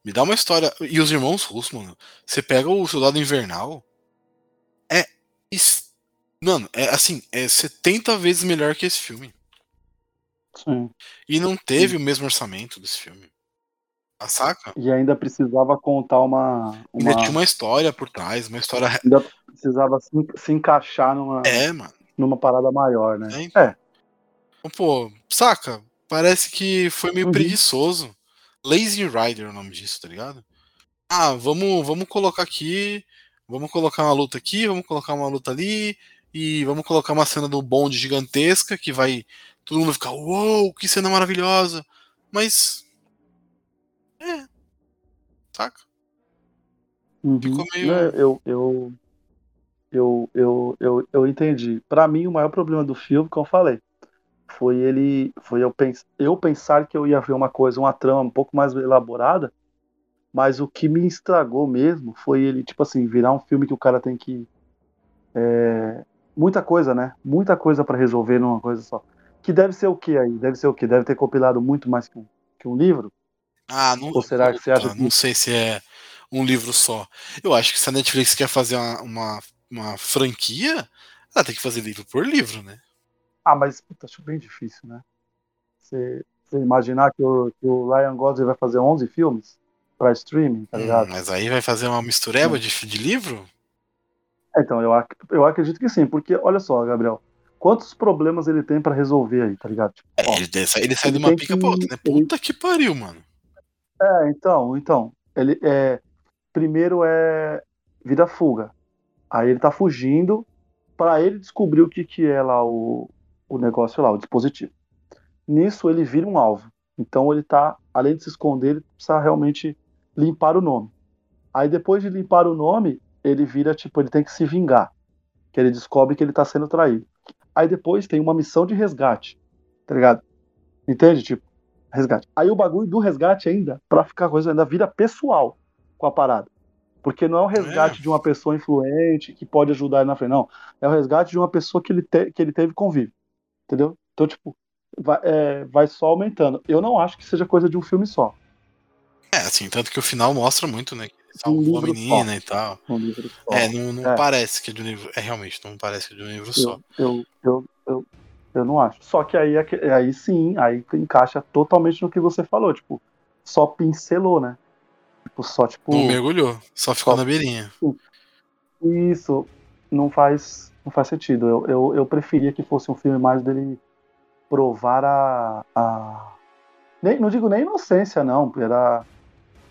Me dá uma história. E os irmãos russos, mano. Você pega o Soldado Invernal. É. Mano, é assim, é 70 vezes melhor que esse filme. Sim. E não teve o mesmo orçamento desse filme. Ah, saca? E ainda precisava contar uma. Ainda uma tinha uma história por trás, uma história. ainda precisava se, se encaixar numa, É, mano. numa parada maior, né? É, então. É. Pô, saca? Parece que foi meio Uhum. preguiçoso. Lazy Rider é o nome disso, tá ligado? Ah, vamos, vamos colocar aqui. Vamos colocar uma luta aqui, vamos colocar uma luta ali. E vamos colocar uma cena do bonde gigantesca que vai. Todo mundo ficar, uou, que cena maravilhosa. Mas. É. Saca? Uhum. Ficou meio. Né, Eu, eu, eu, eu, eu, eu entendi. Pra mim, o maior problema do filme, como eu falei, foi ele, foi eu, pens, eu pensar que eu ia ver uma coisa, uma trama um pouco mais elaborada, mas o que me estragou mesmo foi ele, tipo assim, virar um filme que o cara tem que é, muita coisa, né? Muita coisa pra resolver numa coisa só. Que deve ser o que aí? Deve ser o que? Deve ter compilado muito mais que um, que um livro? Ah, não, Ou será que você acha puta, não sei se é um livro só. Eu acho que se a Netflix quer fazer uma, uma, uma franquia, ela tem que fazer livro por livro, né? Ah, mas puta, acho bem difícil, né? Você, você imaginar que o, que o Ryan Gosling vai fazer 11 filmes pra streaming, tá Hum, ligado? mas aí vai fazer uma mistureba de, de livro? Então, eu, ac- eu acredito que sim, porque olha só, Gabriel, quantos problemas ele tem pra resolver aí, tá ligado? Tipo, É, ó, ele, ele sai ele sai ele de uma pica que- pra outra, né? ele- Puta que pariu, mano. É, então, então, ele é primeiro é vida fuga. Aí ele tá fugindo para ele descobrir o que que é lá o, o negócio lá, o dispositivo. Nisso ele vira um alvo. Então ele tá, além de se esconder, ele precisa realmente limpar o nome. Aí depois de limpar o nome, ele vira tipo, ele tem que se vingar. Que ele descobre que ele tá sendo traído. Aí depois tem uma missão de resgate, tá ligado? Entende? Tipo, resgate. Aí o bagulho do resgate ainda, pra ficar coisa, ainda vira pessoal com a parada. Porque não é um resgate É. de uma pessoa influente que pode ajudar ele na frente, não. É o resgate de uma pessoa que ele, te- que ele teve convívio. Entendeu? Então, tipo, vai, é, vai só aumentando. Eu não acho que seja coisa de um filme só. É, assim, tanto que o final mostra muito, né? Um menina e tal. Um livro só. É, não, não É. parece que é de um livro. É, realmente, não parece que é de um livro só. Eu, eu, eu, eu, eu não acho. Só que aí, é aí sim, aí encaixa totalmente no que você falou. Tipo, só pincelou, né? Tipo, só, tipo. Não mergulhou, só ficou Só- na beirinha. Isso não faz, não faz sentido. Eu, eu, eu preferia que fosse um filme mais dele provar a. a... Nem, não digo nem inocência, não. Era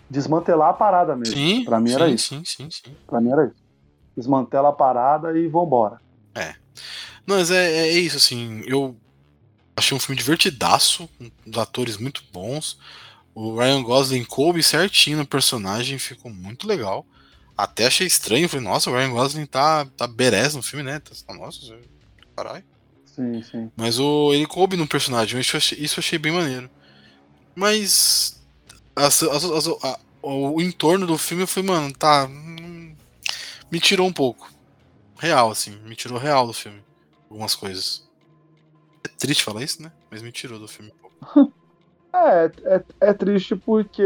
desmantelar a parada mesmo. Sim, pra mim sim, era isso. sim, sim, sim. Pra mim era isso. Desmantela a parada e vambora. Não, mas é, é isso, assim, eu achei um filme divertidaço, com os atores muito bons. O Ryan Gosling coube certinho no personagem, ficou muito legal. Até achei estranho, falei, nossa, o Ryan Gosling tá, tá berés no filme, né? Tá- Nossa, caralho. Sim, sim. Mas o, ele coube no personagem, isso eu achei, isso eu achei bem maneiro. Mas as- as- as- a- o entorno do filme foi, mano, tá. hum, Me tirou um pouco. Real, assim, me tirou real do filme. Algumas coisas. É triste falar isso, né? Mas me tirou do filme um pouco. É, é, é triste porque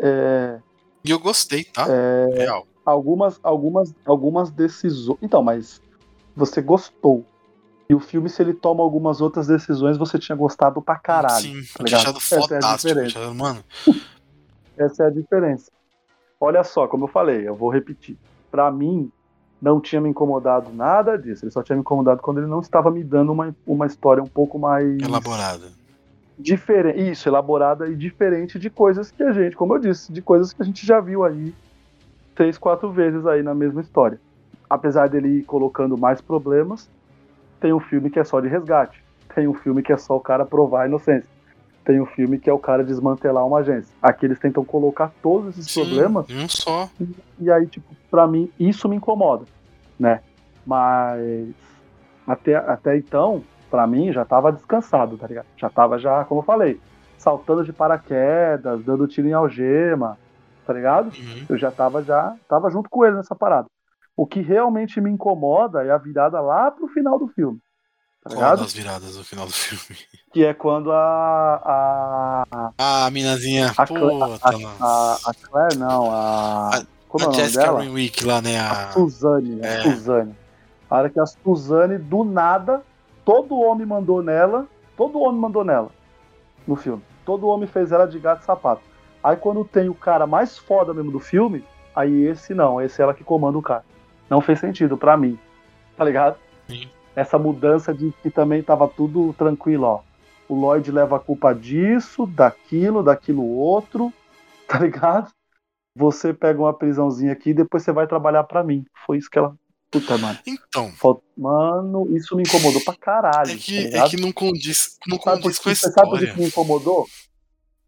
é, E eu gostei, tá? é, Real. algumas, algumas, algumas decisões. Então, mas você gostou. E o filme, se ele toma algumas outras decisões, você tinha gostado pra caralho. Sim, tá eu tinha achado Essa é achado, mano, Essa é a diferença. Olha só, como eu falei, eu vou repetir. Pra mim, não tinha me incomodado nada disso. Ele só tinha me incomodado quando ele não estava me dando uma, uma história um pouco mais elaborada. diferente. Isso, elaborada e diferente de coisas que a gente, como eu disse, de coisas que a gente já viu aí três, quatro vezes aí na mesma história. Apesar dele ir colocando mais problemas, tem um filme que é só de resgate. Tem um filme que é só o cara provar a inocência. Tem um filme que é o cara desmantelar uma agência. Aqui eles tentam colocar todos esses Sim, problemas em um só. e aí, tipo, pra mim, isso me incomoda, né? Mas até, até então, pra mim, já tava descansado, tá ligado? Já tava já, como eu falei, saltando de paraquedas, dando tiro em algema, tá ligado? Uhum. Eu já tava já, tava junto com ele nessa parada. O que realmente me incomoda é a virada lá pro final do filme. Tá Qual ligado? das viradas no final do filme? Que é quando a. A, Ah, a minazinha. a, Puta, a, a, a Claire, não, a. A- como é a nome Jessica dela? Rainwick lá, né? A A... Suzane, a É. Suzane. A hora que a Suzane, do nada, todo homem mandou nela, todo homem mandou nela no filme. Todo homem fez ela de gato e sapato. Aí quando tem o cara mais foda mesmo do filme, aí esse não, esse é ela que comanda o cara. Não fez sentido pra mim. Tá ligado? Sim. Essa mudança de que também tava tudo tranquilo, ó. O Lloyd leva a culpa disso, daquilo, daquilo outro, tá ligado? Você pega uma prisãozinha aqui e depois você vai trabalhar pra mim. Foi isso que ela. Puta, mano. Então, Mano, isso me incomodou pra caralho. é tá que, é ligado? que não condiz, não condiz com a você sabe história. que me incomodou?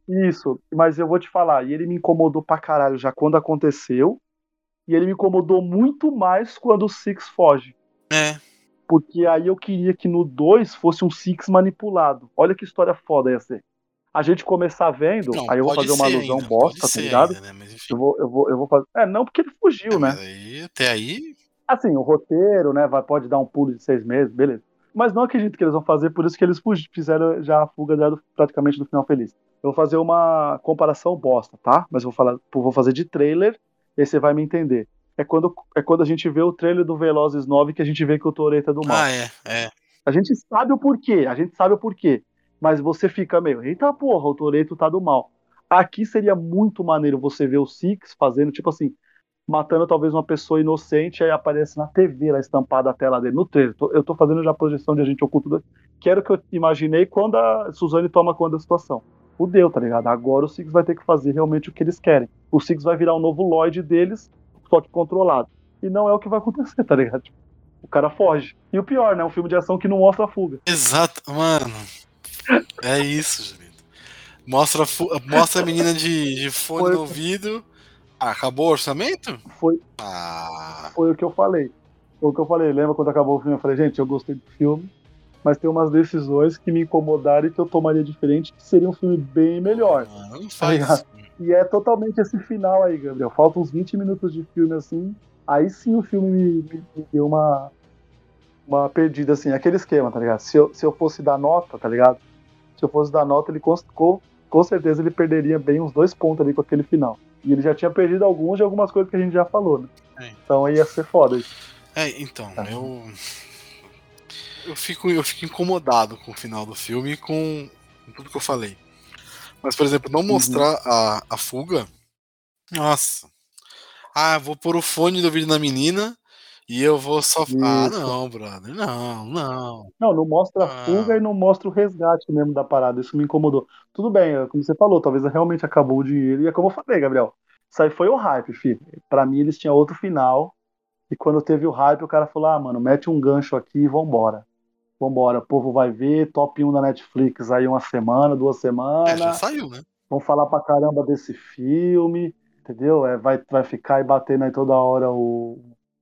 Isso, mas eu vou te falar, e ele me incomodou pra caralho já quando aconteceu, E ele me incomodou muito mais quando o Six foge. É. Porque aí eu queria que no 2 fosse um Six manipulado. Olha que história foda ia ser. A gente começar vendo, Não, aí eu vou fazer uma alusão ainda, bosta, tá ligado? ainda, né? Mas. Eu vou, eu, vou, eu vou fazer. É, não porque ele fugiu, É, né? aí, até aí. Assim, o roteiro, né, vai, pode dar um pulo de seis meses, beleza. Mas não acredito que eles vão fazer, por isso que eles fizeram já a fuga já do- praticamente do final feliz. Eu vou fazer uma comparação bosta, tá? Mas eu vou, falar, vou fazer de trailer, e aí você vai me entender. É quando, é quando a gente vê o trailer do Velozes 9 que a gente vê que o Toreto é do mal. Ah, é, é. A gente sabe o porquê, a gente sabe o porquê. Mas você fica meio, eita porra, o Toreto tá do mal. Aqui seria muito maneiro você ver o Six fazendo, tipo assim, matando talvez uma pessoa inocente, aí aparece na TV lá estampada a tela dele, no trailer. Eu tô fazendo já a projeção de Agente Oculto 2, que era o que eu imaginei quando a Suzane toma conta da situação. Fudeu, tá ligado? Agora o Six vai ter que fazer realmente o que eles querem. O Six vai virar o novo Lloyd deles, só que controlado. E não é o que vai acontecer, tá ligado? Tipo, o cara foge. E o pior, né? Um filme de ação que não mostra a fuga. Exato, mano. É isso, Julito. Mostra, mostra a menina de, de fone Foi- no ouvido. Ah, acabou o orçamento? Foi, Ah. foi o que eu falei. Foi o que eu falei. Lembra quando acabou o filme? Eu falei, gente, eu gostei do filme, mas tem umas decisões que me incomodaram e que eu tomaria diferente, que seria um filme bem melhor. Mano, não faz ligado? E é totalmente esse final aí, Gabriel. Faltam uns 20 minutos de filme assim. Aí sim o filme me, me- me deu uma, uma perdida, assim. Aquele esquema, tá ligado? Se eu, se eu fosse dar nota, tá ligado? Se eu fosse dar nota, ele com, com, certeza ele perderia bem uns dois pontos ali com aquele final. E ele já tinha perdido alguns de algumas coisas que a gente já falou, né? É. Então aí ia ser foda isso. É, então, Tá. eu. Eu fico, eu fico incomodado com o final do filme e com tudo que eu falei. Mas, por exemplo, não Uhum. mostrar a, a fuga. Nossa. Ah, vou pôr o fone do vídeo na menina e eu vou só. Ah, Isso. não, brother. Não, não. Não, não mostra a Ah. fuga e não mostra o resgate mesmo da parada. Isso me incomodou. Tudo bem, é como você falou, talvez realmente acabou o dinheiro. E é como eu falei, Gabriel. Isso aí foi o hype, filho. Pra mim, eles tinham outro final. E quando teve o hype, o cara falou: ah, mano, mete um gancho aqui e vambora. Vambora, o povo vai ver, top 1 da Netflix aí uma semana, duas É, semanas. já saiu, né? Vão falar pra caramba desse filme, entendeu? É, vai, vai ficar aí batendo aí toda hora o,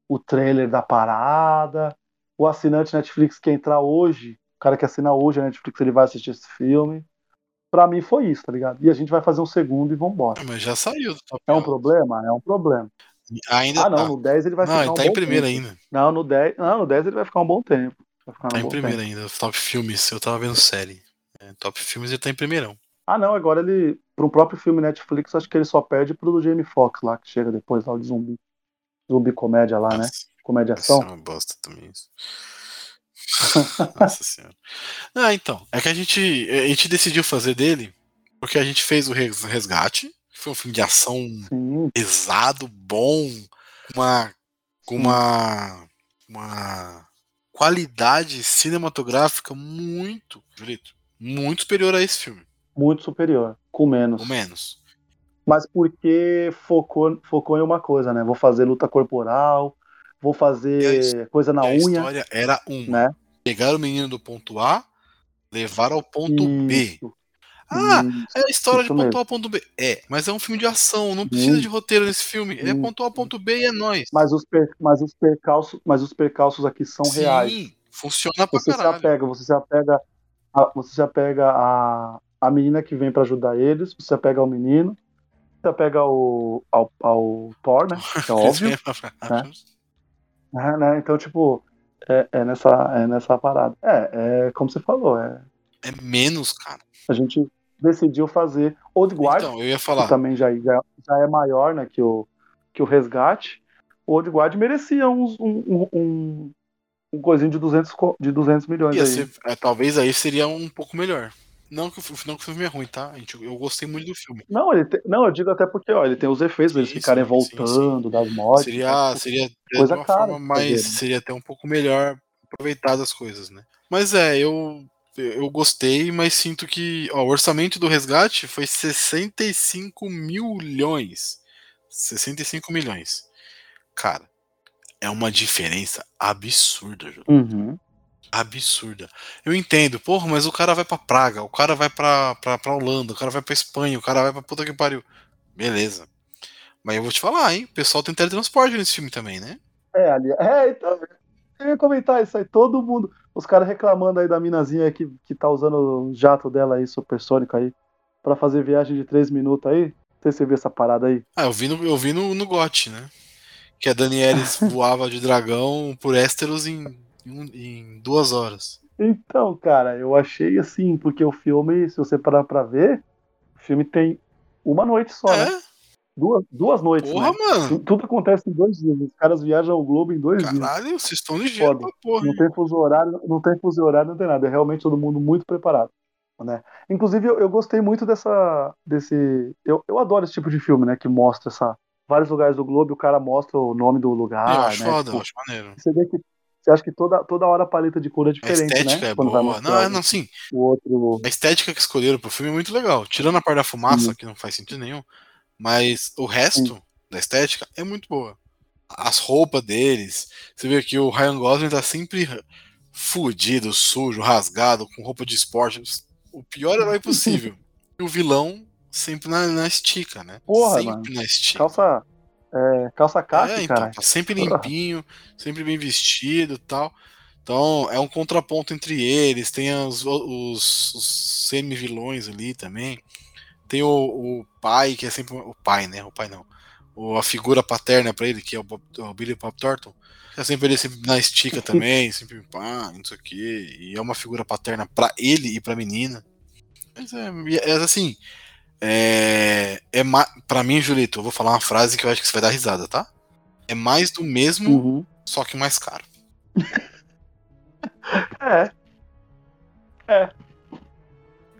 o trailer da parada. O assinante Netflix que entrar hoje, o cara que assinar hoje a Netflix, ele vai assistir esse filme. Pra mim foi isso, tá ligado? E a gente vai fazer um segundo e vambora. Mas já saiu É um problema? É um problema. Ainda Ah, não, tá. no 10 ele vai Não, ficar ele um tá bom em primeiro tempo. ainda. Não, no 10, não, no 10 ele vai ficar um bom tempo. Tá em primeiro tempo. ainda. Top filmes. Eu tava vendo série. É, top filmes ele tá em primeirão. Ah, não, agora ele, pro próprio filme Netflix, acho que ele só perde pro do Jamie Foxx lá, que chega depois lá de zumbi. Zumbi comédia lá, né? Nossa, Comédia isso é ação. uma bosta também. Isso. Nossa senhora. Ah, então. É que a gente, a gente decidiu fazer dele porque a gente fez o Res- Resgate. Foi um filme de ação Sim, pesado, bom, com uma, com uma, uma qualidade cinematográfica muito, Julito, muito superior a esse filme, muito superior, com menos. ou menos. Mas porque focou, focou em uma coisa, né? Vou fazer luta corporal, vou E a fazer coisa na a unha, história era uma: né? pegar o menino do ponto A, levar ao ponto B. Ah, é a história de ponto. A ao ponto B. É, mas é um filme de ação, não precisa Sim. de roteiro nesse filme. É Sim. ponto A, ponto B e é nóis. Mas os, per, mas os percalços, mas os percalços aqui são Sim, reais. funciona pra Você se caralho. apega, você se apega, a, você se apega a, a menina que vem pra ajudar eles, você se apega ao menino, você se apega ao, ao, ao Thor, né? Que é óbvio. né, né? Então, tipo, é, é nessa, é nessa parada. É, é como você falou, é, É menos, cara. a gente decidiu fazer Old Guard, Então, eu ia que falar. também já, já, já é maior, né, que o, que o Resgate. O Old Guard merecia uns, um, um, um, um coisinho de 200, co- de 200 milhões Ia aí. ser, é, talvez aí seria um pouco melhor. Não que, o, não que o filme é ruim, tá? Eu gostei muito do filme. Não, ele tem- não, eu digo até porque, ó, ele tem os efeitos, pra eles Sim, ficarem sim, sim, voltando das mortes. Seria, seria de coisa cara mais. né? Seria até um pouco melhor aproveitado as coisas, né? Mas é, eu. Eu gostei, mas sinto que ó, o orçamento do resgate foi 65 milhões. 65 milhões. Cara, é uma diferença absurda, Júlio. Uhum. absurda. Eu entendo, porra, mas o cara vai pra Praga, o cara vai pra, pra, pra Holanda, o cara vai pra Espanha, o cara vai pra puta que pariu. Beleza. Mas eu vou te falar, hein? O pessoal tem teletransporte nesse filme também, né? É, ali. É, então. Eu ia comentar isso aí, todo mundo. Os caras reclamando aí da minazinha que, que tá usando o jato dela aí, supersônico aí, pra fazer viagem de 3 minutos aí. Não sei se você viu essa parada aí. Ah, eu vi no, eu vi no, no GOT, né? Que a Danielis voava de dragão por Ésteros em, em, em duas horas. Então, cara, eu achei assim, porque o filme, se você parar pra ver, o filme tem uma noite só, né? Duas, duas noites. porra, né? mano. Tu- Tudo acontece em dois dias. Os caras viajam ao globo em dois dias. Caralho, vocês estão ligeiros pra porra. Não tem fuso horário, não tem fuso horário, não tem nada. É realmente todo mundo muito preparado. Né? Inclusive, eu, eu gostei muito dessa. desse. Eu, eu adoro esse tipo de filme, né? Que mostra essa. Vários lugares do globo e o cara mostra o nome do lugar. eu acho né? foda, Tipo, eu acho maneiro. você vê que. Você acha que toda, toda hora a paleta de cor é A diferente, estética né? é Quando boa. Não, é, não, sim. o outro. A estética que escolheram pro filme é muito legal. Tirando a parte da fumaça, Sim. que não faz sentido nenhum. Mas o resto da estética é muito boa. As roupas deles. Você vê que o Ryan Gosling tá sempre fudido, sujo, rasgado, com roupa de esporte. O pior herói possível. E o vilão sempre na, na estica, né? Porra, sempre mano. na estica. Calça. É, calça caqui, É, então, cara. tá sempre limpinho, sempre bem vestido e tal. Então é um contraponto entre eles. Tem os, os- os semi-vilões ali também. Tem o, o pai, que é sempre. O pai, né? O pai não. O, a figura paterna pra ele, que é o, Bob- o Billy Bob Thornton. É sempre ele sempre na estica também, sempre pá, não sei o quê. E é uma figura paterna pra ele e pra menina. Mas é, é assim. É, é ma- pra mim, Julito, eu vou falar uma frase que eu acho que você vai dar risada, tá? É mais do mesmo, Uhum. só que mais caro. É. É.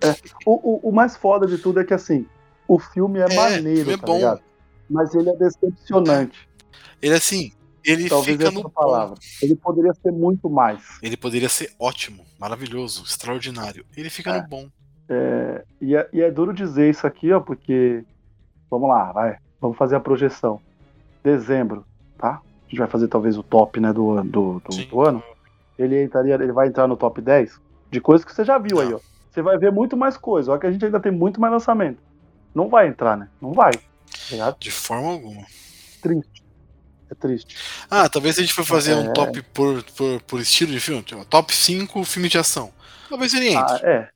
É. O, o, o mais foda de tudo é que assim, o filme é, É, maneiro, filme é tá bom. ligado? Mas ele é decepcionante. Ele assim, ele Talvez fica essa no palavra. Ele poderia ser muito mais. Ele poderia ser ótimo, maravilhoso, extraordinário. Ele fica É. no bom. É, e, é, e é duro dizer isso aqui, ó, porque. Vamos lá, vai. Vamos fazer a projeção. Dezembro, tá? A gente vai fazer talvez o top, né, do, do, do, do ano. Ele entraria, ele vai entrar no top 10 de coisas que você já viu aí, Não. ó. Você vai ver muito mais coisa, ó, que a gente ainda tem muito mais lançamento. Não vai entrar, né? Não vai. Tá? De forma alguma. Triste. É triste. Ah, talvez a gente for fazer um É. top por, por, por estilo de filme. tipo, Top 5 filmes de ação. Talvez ele Ah, entre. é.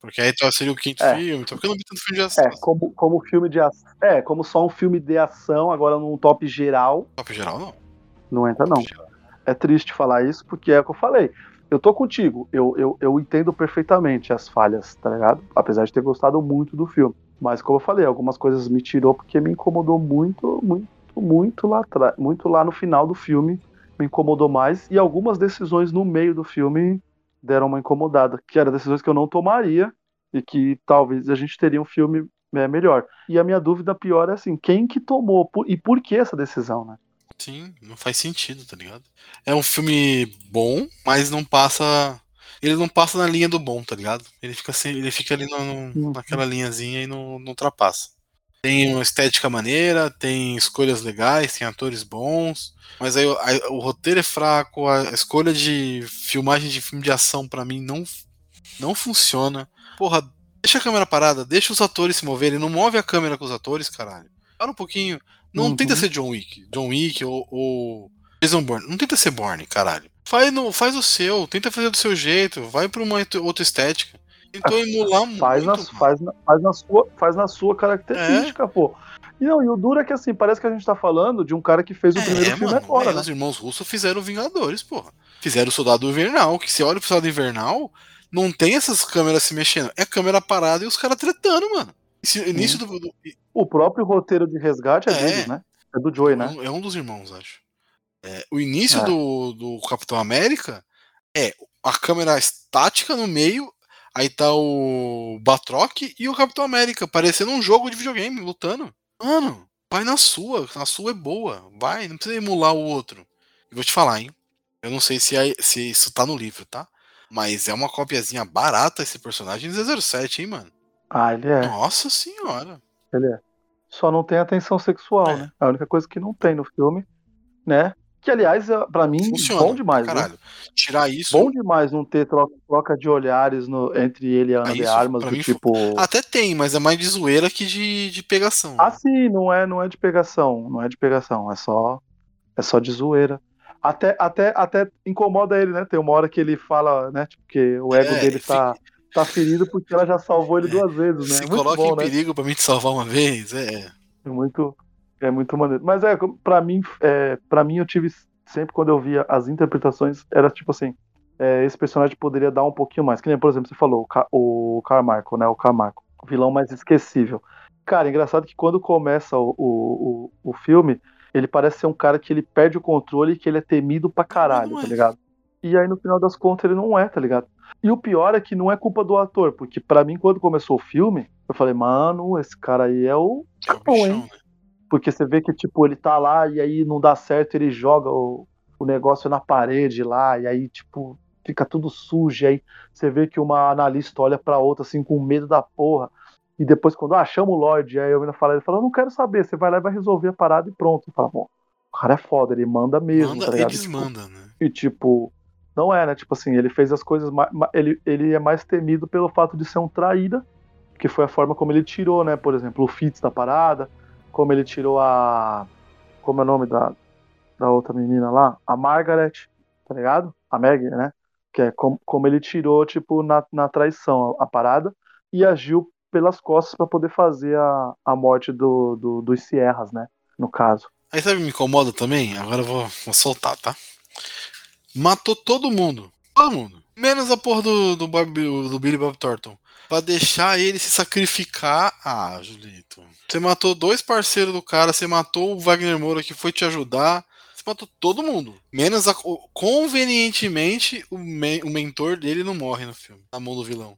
Porque aí tá- seria o quinto É. filme. Então, porque eu não vi tanto filme de ação. É, como, como filme de ação. É, como só um filme de ação, agora num top geral, Top geral, não. não entra, não. Top geral. é triste falar isso, porque é o que eu falei. Eu tô contigo, eu, eu, eu entendo perfeitamente as falhas, tá ligado? Apesar de ter gostado muito do filme. Mas como eu falei, algumas coisas me tirou porque me incomodou muito, muito, muito lá atrás. Muito lá no final do filme me incomodou mais. E algumas decisões no meio do filme deram uma incomodada. Que eram decisões que eu não tomaria e que talvez a gente teria um filme é, melhor. E a minha dúvida pior é assim, quem que tomou e por que essa decisão, né? Sim, não faz sentido, tá ligado? É um filme bom, mas não passa. Ele não passa na linha do bom, tá ligado? Ele fica, assim, ele fica ali no- no- Uhum. naquela linhazinha e não, não ultrapassa. Tem uma estética maneira, tem escolhas legais, tem atores bons, mas aí o- roteiro é fraco, a escolha de filmagem de filme de ação pra mim não, não funciona. Porra, deixa a câmera parada, deixa os atores se moverem, não move a câmera com os atores, caralho. Para um pouquinho. Não Uhum. tenta ser John Wick. John Wick ou, ou Jason Bourne. Não tenta ser Bourne, caralho. Faz, no, faz o seu, tenta fazer do seu jeito, vai pra uma outra- estética. Tentou emular muito. Faz na, mano. faz, na, faz, na sua, faz na sua característica, pô. E não, e o duro é que assim, parece que a gente tá falando de um cara que fez o primeiro É, filme mano, agora, é, né? os irmãos russos fizeram Vingadores, porra. Fizeram o Soldado Invernal, que se olha pro Soldado Invernal, não tem essas câmeras se mexendo. É câmera parada e os caras tretando, mano. Esse início do, do- O próprio roteiro de resgate é, É. deles, né? É do Joey, É né? um, é um dos irmãos, acho. É, o início É. do, do Capitão América é a câmera estática no meio, aí tá o Batroc e o Capitão América, parecendo um jogo de videogame, lutando. Mano, vai na sua, a sua é boa, vai, não precisa emular o outro. E vou te falar, hein? Eu não sei se, é- se isso tá no livro, tá? Mas é uma copiazinha barata esse personagem de 007, hein, mano? Ah, ele é. Nossa senhora. Ele é. Só não tem atenção sexual, É. né? A única coisa que não tem no filme, né? Que, aliás, é, pra mim, Funciona. bom demais. né? Caralho. Tirar isso. Bom demais não ter troca, troca de olhares no- entre ele e a Ana Ah, de Armas, do tipo. Até tem, mas é mais de zoeira que de, de pegação. Ah, sim, não é, não é de pegação, não é de pegação, é só é só de zoeira. Até, até, até incomoda ele, né? Tem uma hora que ele fala, né? Tipo, que o ego É, dele tá, tá ferido porque ela já salvou ele É, duas vezes, né? Se Muito coloca bom, em né? perigo pra mim te salvar uma vez, é. É muito, é muito maneiro. Mas é, pra mim, é, pra mim eu tive sempre quando eu via as interpretações, era tipo assim, é, esse personagem poderia dar um pouquinho mais. Que nem, por exemplo, você falou, o, Ca- o Carmarco, né? O Carmarco, o vilão mais esquecível. Cara, engraçado que quando começa o, o, o, o filme, ele parece ser um cara que ele perde o controle e que ele é temido pra caralho, Não é. tá ligado? E aí, no final das contas, ele não é, tá ligado? E o pior é que não é culpa do ator, porque pra mim, quando começou o filme, eu falei, mano, esse cara aí é o É o capão, hein? bichão, né? Porque você vê que, tipo, ele tá lá e aí não dá certo, ele joga o, o negócio na parede lá, e aí, tipo, fica tudo sujo. E aí você vê que uma analista olha pra outra, assim, com medo da porra. E depois, quando, ah, chama o Lorde, aí eu ainda falo, ele fala, eu não quero saber, você vai lá e vai resolver a parada e pronto. Fala, bom, o cara é foda, ele manda mesmo, Manda tá e desmanda, né? E, tipo, não é, né? Tipo assim, ele fez as coisas. Ele, ele é mais temido pelo fato de ser um traíra, que foi a forma como ele tirou, né? Por exemplo, o Fitz da parada, como ele tirou a. Como é o nome da, da outra menina lá? A Margaret, tá ligado? A Meg, né? Que é como, como ele tirou, tipo, na, na traição a, a parada e agiu pelas costas pra poder fazer a, a morte do, do, dos Sierras, né? No caso. Aí sabe me incomoda também? Agora eu vou, vou soltar, tá? Matou todo mundo. Todo mundo. Menos a porra do, do, Bob- do Billy Bob Thornton. Pra deixar ele se sacrificar. Ah, Julito. Você matou dois parceiros do cara, você matou o Wagner Moura que foi te ajudar. Você matou todo mundo. Menos a. Convenientemente, o, men- o mentor dele não morre no filme. Na mão do vilão.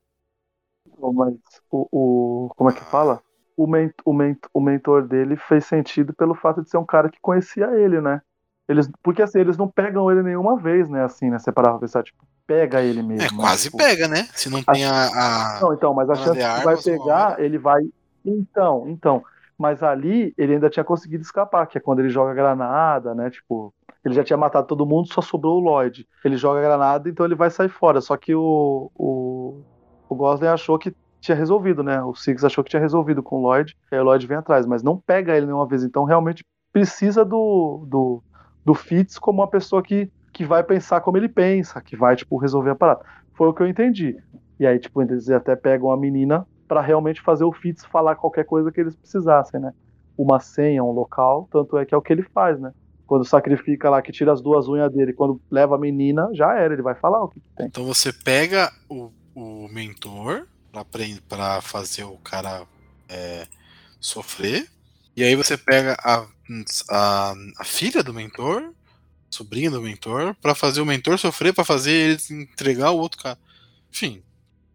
Mas o, o- como é que fala? O, ment, o, ment, o mentor dele fez sentido pelo fato de ser um cara que conhecia ele, né? Eles, porque assim, eles não pegam ele nenhuma vez, né? Assim, né? Você parar pra pensar, tipo, pega ele mesmo. É, né? quase Tipo, pega, né? Se não tem a. a- Não, então, mas a chance que vai Armas, pegar, ele vai. Então, então. Mas ali ele ainda tinha conseguido escapar, que é quando ele joga granada, né? Tipo, ele já tinha matado todo mundo, só sobrou o Lloyd. Ele joga granada, então ele vai sair fora. Só que o, o, o Gosling achou que tinha resolvido, né? O Six achou que tinha resolvido com o Lloyd, e aí o Lloyd vem atrás, mas não pega ele nenhuma vez. Então realmente precisa do, do, do Fitz como uma pessoa que, que vai pensar como ele pensa, que vai, tipo, resolver a parada. Foi o que eu entendi. E aí, tipo, eles até pegam a menina pra realmente fazer o Fitz falar qualquer coisa que eles precisassem, né? Uma senha, um local, tanto é que é o que ele faz, né? Quando sacrifica lá, que tira as duas unhas dele, quando leva a menina, já era, ele vai falar o que, tem. Então você pega o, o mentor pra fazer o cara é, sofrer. E aí você pega a, a, a filha do mentor, sobrinha do mentor, pra fazer o mentor sofrer, pra fazer ele entregar o outro cara. Enfim.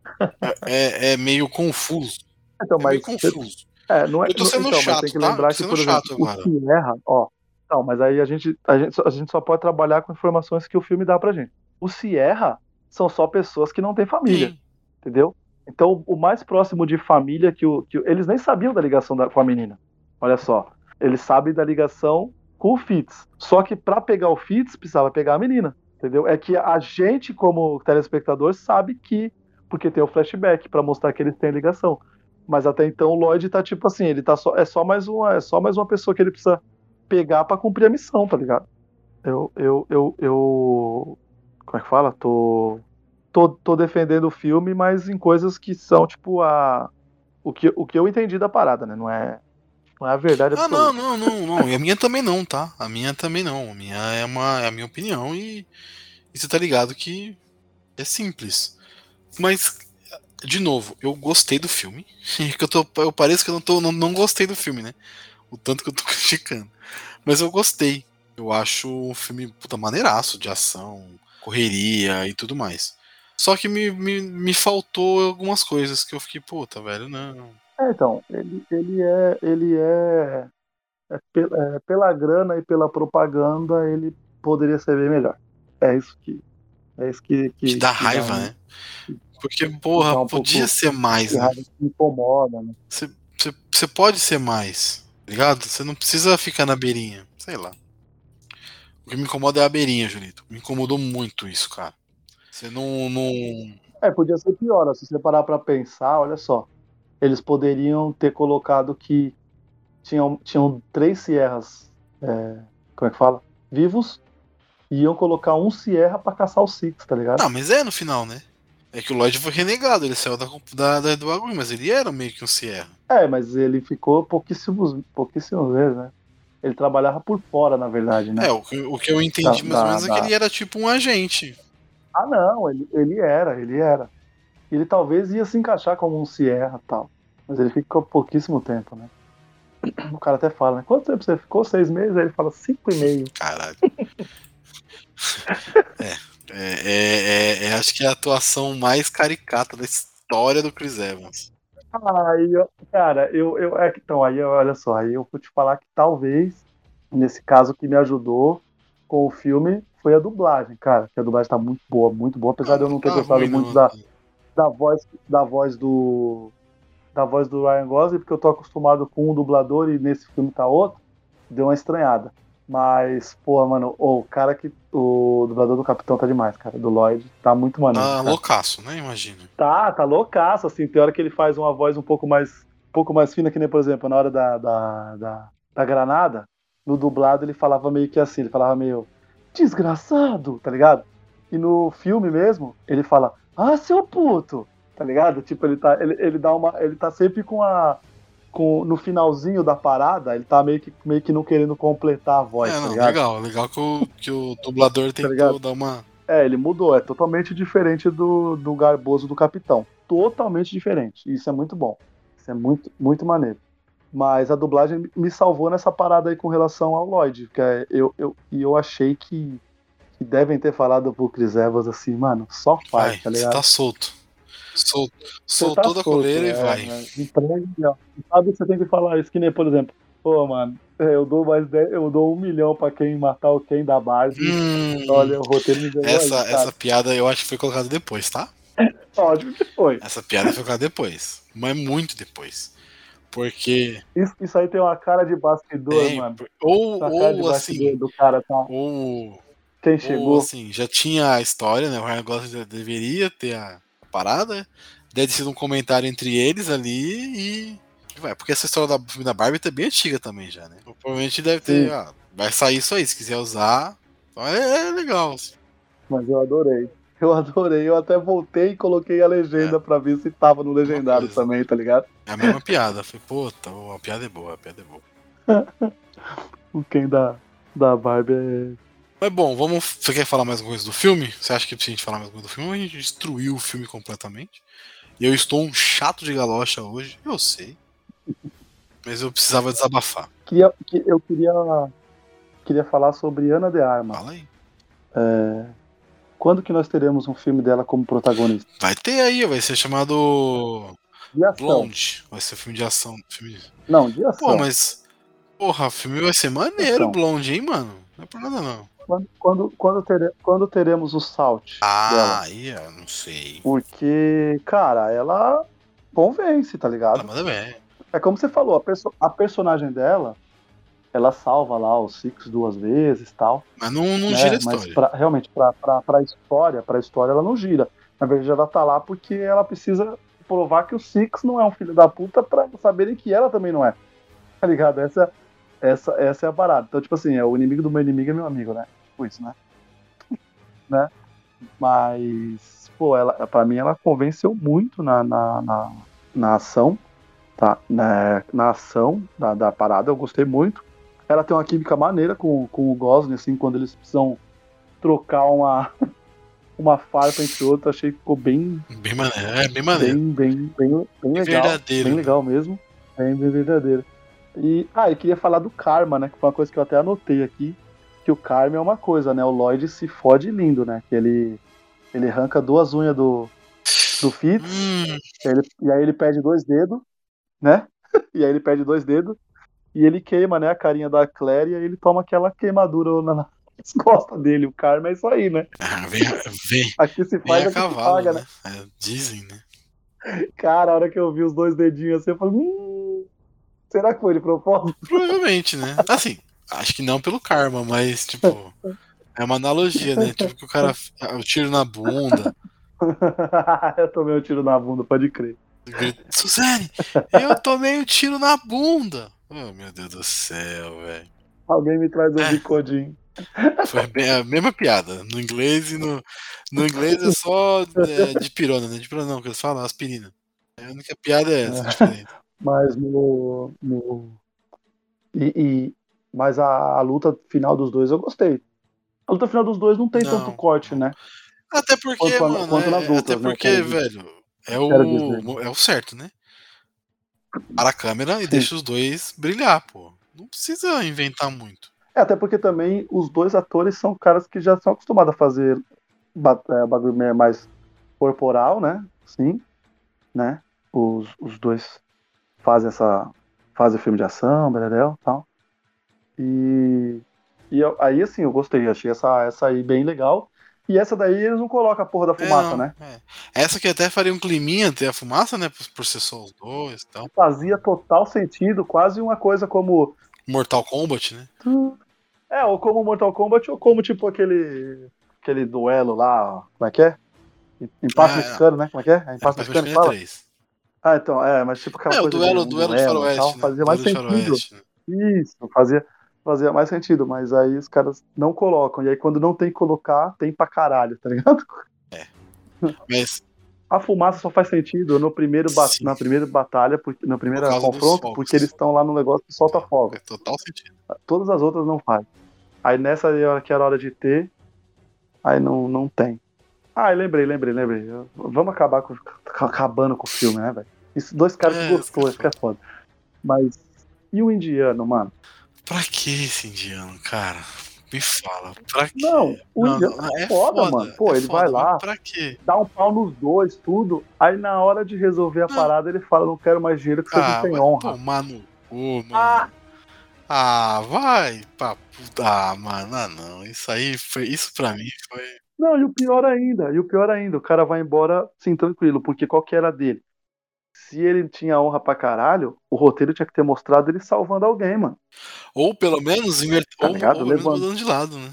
É, é- é meio confuso. Então, É mas meio confuso. É, não é, Eu tô sendo então, mas chato, tem que tá? lembrar Tô que, por exemplo, o agora. que erra, ó. Não, mas aí a gente, a, gente, só- a gente só pode trabalhar com informações que o filme dá pra gente. O Sierra são só pessoas que não têm família, Sim. entendeu? Então, o mais próximo de família que, o, que eles nem sabiam da ligação da- com a menina. Olha só, eles sabem da ligação com o Fitz. Só que pra pegar o Fitz precisava pegar a menina, entendeu? É que a gente como telespectador sabe que porque tem o flashback pra mostrar que eles têm ligação. Mas até então o Lloyd tá tipo assim, ele tá só é só mais uma é só mais uma pessoa que ele precisa pegar pra cumprir a missão, tá ligado? Eu eu eu, eu como é que fala? Tô tô, tô defendendo o filme, mas em coisas que são tipo a o que, o que eu entendi da parada, né? Não é a verdade Ah, absoluta. não, não, não, não. E a minha também não, tá? A minha também não. A minha é, uma, é a minha opinião e, e você tá ligado que é simples. Mas, de novo, eu gostei do filme. Que eu, tô, eu pareço que eu não, tô, não, não gostei do filme, né? O tanto que eu tô criticando. Mas eu gostei. Eu acho um filme puta maneiraço de ação, correria e tudo mais. Só que me, me, me faltou algumas coisas que eu fiquei, puta, velho, não. É, então, ele, ele é. Ele é, é, pe- é, Pela grana e pela propaganda, ele poderia ser bem melhor. É isso que. É isso que. que Que dá que raiva, um- né? Porque, dá porra, um podia ser mais, né? incomoda, né? Você- Você você pode ser mais, tá ligado? Você não precisa ficar na beirinha, sei lá. O que me incomoda é a beirinha, Julito. Me incomodou muito isso, cara. Você não. não... É, podia ser pior. Se você parar pra pensar, olha só. Eles poderiam ter colocado que tinham, tinham três Sierras. É, como é que fala? Vivos. E iam colocar um Sierra pra caçar o Six, tá ligado? Não, mas é no final, né? É que o Lloyd foi renegado, ele saiu da, da, da, do bagulho, mas ele era meio que um Sierra. É, mas ele ficou pouquíssimos, pouquíssimas vezes, né? Ele trabalhava por fora, na verdade, né? É, o que, o que eu entendi da, mais ou menos é que ele era tipo um agente. Ah, não, ele, ele era, ele era. Ele talvez ia se encaixar como um Sierra tal. Mas ele ficou pouquíssimo tempo, né? O cara até fala, né? Quanto tempo você ficou? Seis meses? Aí ele fala cinco e meio. Caralho. é, é, é, é, acho que é a atuação mais caricata da história do Chris Evans. Aí, cara, eu, eu é então aí olha só, aí eu vou te falar que talvez nesse caso que me ajudou com o filme foi a dublagem, cara, que a dublagem tá muito boa, muito boa, apesar de eu não ter tá gostado muito da, da voz da voz do da voz do Ryan Gosling, porque eu tô acostumado com um dublador e nesse filme tá outro, deu uma estranhada. Mas, pô, mano, o cara que. O dublador do Capitão tá demais, cara. Do Lloyd. Tá muito maneiro. Tá cara. loucaço, né? Imagina. Tá, tá loucaço, assim. Tem hora que ele faz uma voz um pouco mais. Um pouco mais fina, que nem, por exemplo, na hora da, da, da, da granada, no dublado ele falava meio que assim, ele falava meio. Desgraçado, tá ligado? E no filme mesmo, ele fala, ah, seu puto, tá ligado? Tipo, ele tá. Ele, ele dá uma. Ele tá sempre com a com, no finalzinho da parada, ele tá meio que, meio que não querendo completar a voz. É, tá não, legal, legal que o, que o dublador tá tentou tá dar uma. É, ele mudou, é totalmente diferente do, do garboso do capitão. Totalmente diferente. Isso é muito bom. Isso é muito, muito maneiro. Mas a dublagem me salvou nessa parada aí com relação ao Lloyd. Que é, eu, eu, e eu achei que, que devem ter falado pro Chris Evans assim, mano, só faz, Vai, tá ligado? Você tá solto. Sol, soltou tá da coleira e é, vai. Né? Emprega, sabe que você tem que falar isso, que nem, por exemplo, pô, mano, é, eu dou mais 10, eu dou um milhão pra quem matar o quem da base. Hum, Olha, o roteiro me essa, aí, essa piada eu acho que foi colocada depois, tá? Ótimo que foi. Essa piada foi colocada depois. Mas muito depois. Porque. Isso, isso aí tem uma cara de bastidor, tem, mano. Ou, ou assim. Do cara, tá? Ou. Quem chegou. Ou, assim, já tinha a história, né? O Ryan Gosling deveria ter a parada. Deve ser um comentário entre eles ali e. Vai, porque essa história da da Barbie tá bem antiga também já, né? Provavelmente deve ter. Ah, vai sair isso aí, se quiser usar. Então é, é legal. Assim. Mas eu adorei. Eu adorei. Eu até voltei e coloquei a legenda é. pra ver se tava no legendário também, tá ligado? É a mesma piada. Falei, pô, tá, a piada é boa, a piada é boa. o quem da, da Barbie é mas bom, vamos. Você quer falar mais alguma coisa do filme? Você acha que precisa a gente falar mais alguma coisa do filme? Ou a gente destruiu o filme completamente? E eu estou um chato de galocha hoje, eu sei. Mas eu precisava desabafar. Queria, eu queria, queria falar sobre Ana de Armas. Fala aí. É, quando que nós teremos um filme dela como protagonista? Vai ter aí, vai ser chamado de ação. Blonde. Vai ser filme de ação. Filme de... Não, de ação. Pô, mas. Porra, o filme vai ser maneiro. Blonde, hein, mano? Não é por nada não. Quando, quando, quando, tere, quando teremos o Salt? Ah, aí eu não sei. Porque, cara, ela convence, tá ligado? Ah, manda bem. É como você falou, a, perso a personagem dela, ela salva lá o Six duas vezes tal. Mas não, não né? gira a história. Mas pra, realmente, pra, pra, pra história, pra história, ela não gira. Na verdade, ela tá lá porque ela precisa provar que o Six não é um filho da puta pra saberem que ela também não é. Tá ligado? Essa, essa, essa é a parada. Então, tipo assim, é, o inimigo do meu inimigo é meu amigo, né? Tipo isso, né? né? Mas, pô, ela, pra mim ela convenceu muito na, na, na, na ação, tá? Na, na ação da, da parada, eu gostei muito. Ela tem uma química maneira com, com o Gosling, assim, quando eles precisam trocar uma, uma farpa entre outra, achei que ficou bem. Bem maneiro, é bem maneiro. Bem, bem, bem, bem legal. Verdadeiro. Bem legal mesmo. Bem, bem verdadeiro. E, ah, eu queria falar do Karma, né? Que foi uma coisa que eu até anotei aqui. Que o Karma é uma coisa, né? O Lloyd se fode lindo, né? Que ele, ele arranca duas unhas do, do Fitz. Hum. Ele, e aí ele perde dois dedos, né? e aí ele perde dois dedos. E ele queima, né? A carinha da Claire e aí ele toma aquela queimadura na, costas dele. O Karma é isso aí, né? Ah, vem, vem, aqui se faz, vem a cavalo, paga, né? né? É, dizem, né? Cara, a hora que eu vi os dois dedinhos assim, eu falei, hum, Será que foi de propósito? Provavelmente, né? Assim, Acho que não pelo karma, mas, tipo. É uma analogia, né? Tipo que o cara. O tiro na bunda. eu tomei um tiro na bunda, pode crer. Suzane, eu tomei um tiro na bunda. Oh, meu Deus do céu, velho. Alguém me traz um é. bicodinho. Foi bem, a mesma piada. No inglês e no. No inglês é só é, de pirona, né? De pirona não, que eles falam aspirina. A única piada é essa, é. Mas no. no... E, e, mas a, a, luta final dos dois eu gostei. A luta final dos dois não tem não. tanto corte, né? Até porque, quanto, mano, quanto nas lutas, até né, porque, né, velho, é o, é o certo, né? Para a câmera e Sim. deixa os dois brilhar, pô. Não precisa inventar muito. É, até porque também os dois atores são caras que já são acostumados a fazer é, bagulho mais corporal, né? Sim, né? Os, os dois fazem essa fazem filme de ação, beredel, tal. E e eu, aí assim, eu gostei, achei essa essa aí bem legal. E essa daí eles não colocam a porra da fumaça, é, né? É. Essa que até faria um climinha ter a fumaça, né? Por, por ser só os dois e tal. Fazia total sentido, quase uma coisa como. Mortal Kombat, né? É, ou como Mortal Kombat, ou como tipo aquele. aquele duelo lá, como é que é? Empate ah, mexicano, né? Como é que é? é empate é, mexicano, fala? 3. Ah, então, é, mas tipo aquela é, coisa. O duelo, de, duelo, duelo de faroeste. Tal, né? Fazia mais sentido. Né? Isso, fazia fazia mais sentido, mas aí os caras não colocam. E aí quando não tem que colocar, tem pra caralho, tá ligado? É. Mas. A fumaça só faz sentido no primeiro na primeira batalha, porque, no primeiro Por confronto, porque eles estão lá no negócio que solta fogo. É total sentido. Todas as outras não faz. Aí nessa hora que era hora de ter, aí não, não tem. Ah, lembrei, lembrei, lembrei. Vamos acabar com, acabando com o filme, né, velho? Isso, dois caras é, que gostou, isso que é foda. Mas. E o indiano, mano? Pra que esse indiano, cara? Me fala, pra quê? Não, o não, indiano é, é foda, foda, mano. Pô, é ele foda, vai lá, pra quê? dá um pau nos dois, tudo. Aí na hora de resolver a parada, ele fala: Não quero mais dinheiro que vocês ah, não têm honra. Tomar no cu, mano. Ah. ah, vai pra puta. Ah, mano, ah, não. Isso aí foi. Isso pra mim foi. Não, e o pior ainda, e o pior ainda, o cara vai embora sim tranquilo, porque qual que era dele? Se ele tinha honra pra caralho, o roteiro tinha que ter mostrado ele salvando alguém, mano. Ou pelo menos invertendo tá ou, ou mudando de lado, né?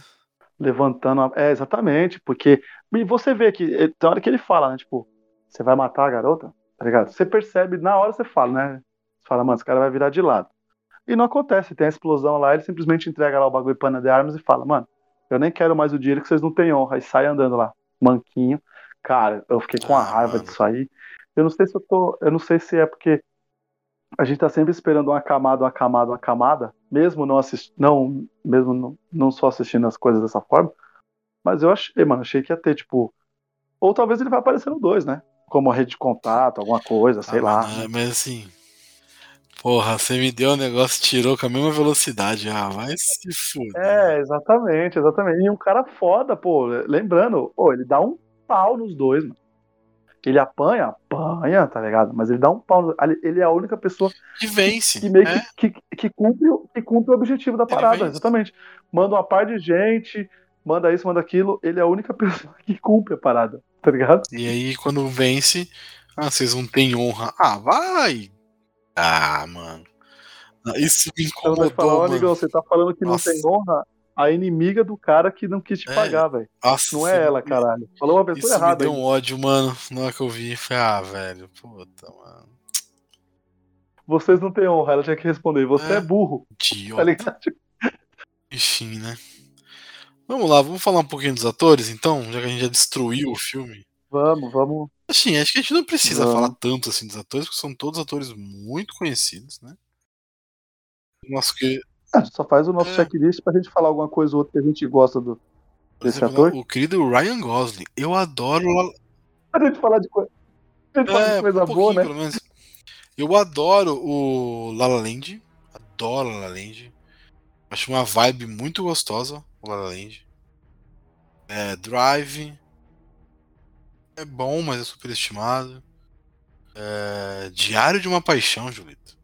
Levantando. A... É, exatamente, porque. E você vê que. Eh, tem hora que ele fala, né? Tipo, você vai matar a garota? Tá ligado? Você percebe, na hora você fala, né? Você fala, mano, esse cara vai virar de lado. E não acontece, tem a explosão lá, ele simplesmente entrega lá o bagulho pana de armas e fala, mano, eu nem quero mais o dinheiro que vocês não têm honra. E sai andando lá, manquinho. Cara, eu fiquei com a ah, raiva mano. disso aí. Eu não sei se eu tô. Eu não sei se é porque a gente tá sempre esperando uma camada, uma camada, uma camada, mesmo não assistindo, não, mesmo não, não só assistindo as coisas dessa forma. Mas eu achei, mano, achei que ia ter, tipo. Ou talvez ele vai aparecer no 2, né? Como rede de contato, alguma coisa, sei ah, lá. Mas, mas assim. Porra, você me deu o um negócio, tirou com a mesma velocidade. Ah, vai se fuder. É, exatamente, exatamente. E um cara foda, pô. Lembrando, pô, ele dá um pau nos dois, mano. Ele apanha, apanha, tá ligado? Mas ele dá um pau. Ele é a única pessoa que vence. Que, meio é? que, que, que, cumpre, que cumpre o objetivo da parada, exatamente. Manda uma par de gente, manda isso, manda aquilo. Ele é a única pessoa que cumpre a parada, tá ligado? E aí, quando vence, ah, vocês não têm honra. Ah, vai! Ah, mano. Isso me incomodou, então, falar, mano. Amigão, você tá falando que Nossa. não tem honra? A inimiga do cara que não quis te é. pagar, velho. Não é ela, caralho. Falou uma pessoa isso errada. Me deu aí. um ódio, mano. Na hora que eu vi, foi, ah, velho, puta, mano. Vocês não têm honra, ela tinha que responder. Você é, é burro. Idiota. Tá ligado? Enfim, né? Vamos lá, vamos falar um pouquinho dos atores, então, já que a gente já destruiu o filme. Vamos, vamos. Assim, acho que a gente não precisa vamos. falar tanto assim dos atores, porque são todos atores muito conhecidos, né? Nosso que a gente só faz o nosso é. checklist pra gente falar alguma coisa ou outra que a gente gosta do, desse ator. O querido Ryan Gosling. Eu adoro. A gente falar de, co... gente é, falar de coisa um boa, né? Eu adoro o La La Land. Adoro La La Land. Acho uma vibe muito gostosa o La La Land. É, Drive. É bom, mas é superestimado. É, Diário de uma Paixão, Julito.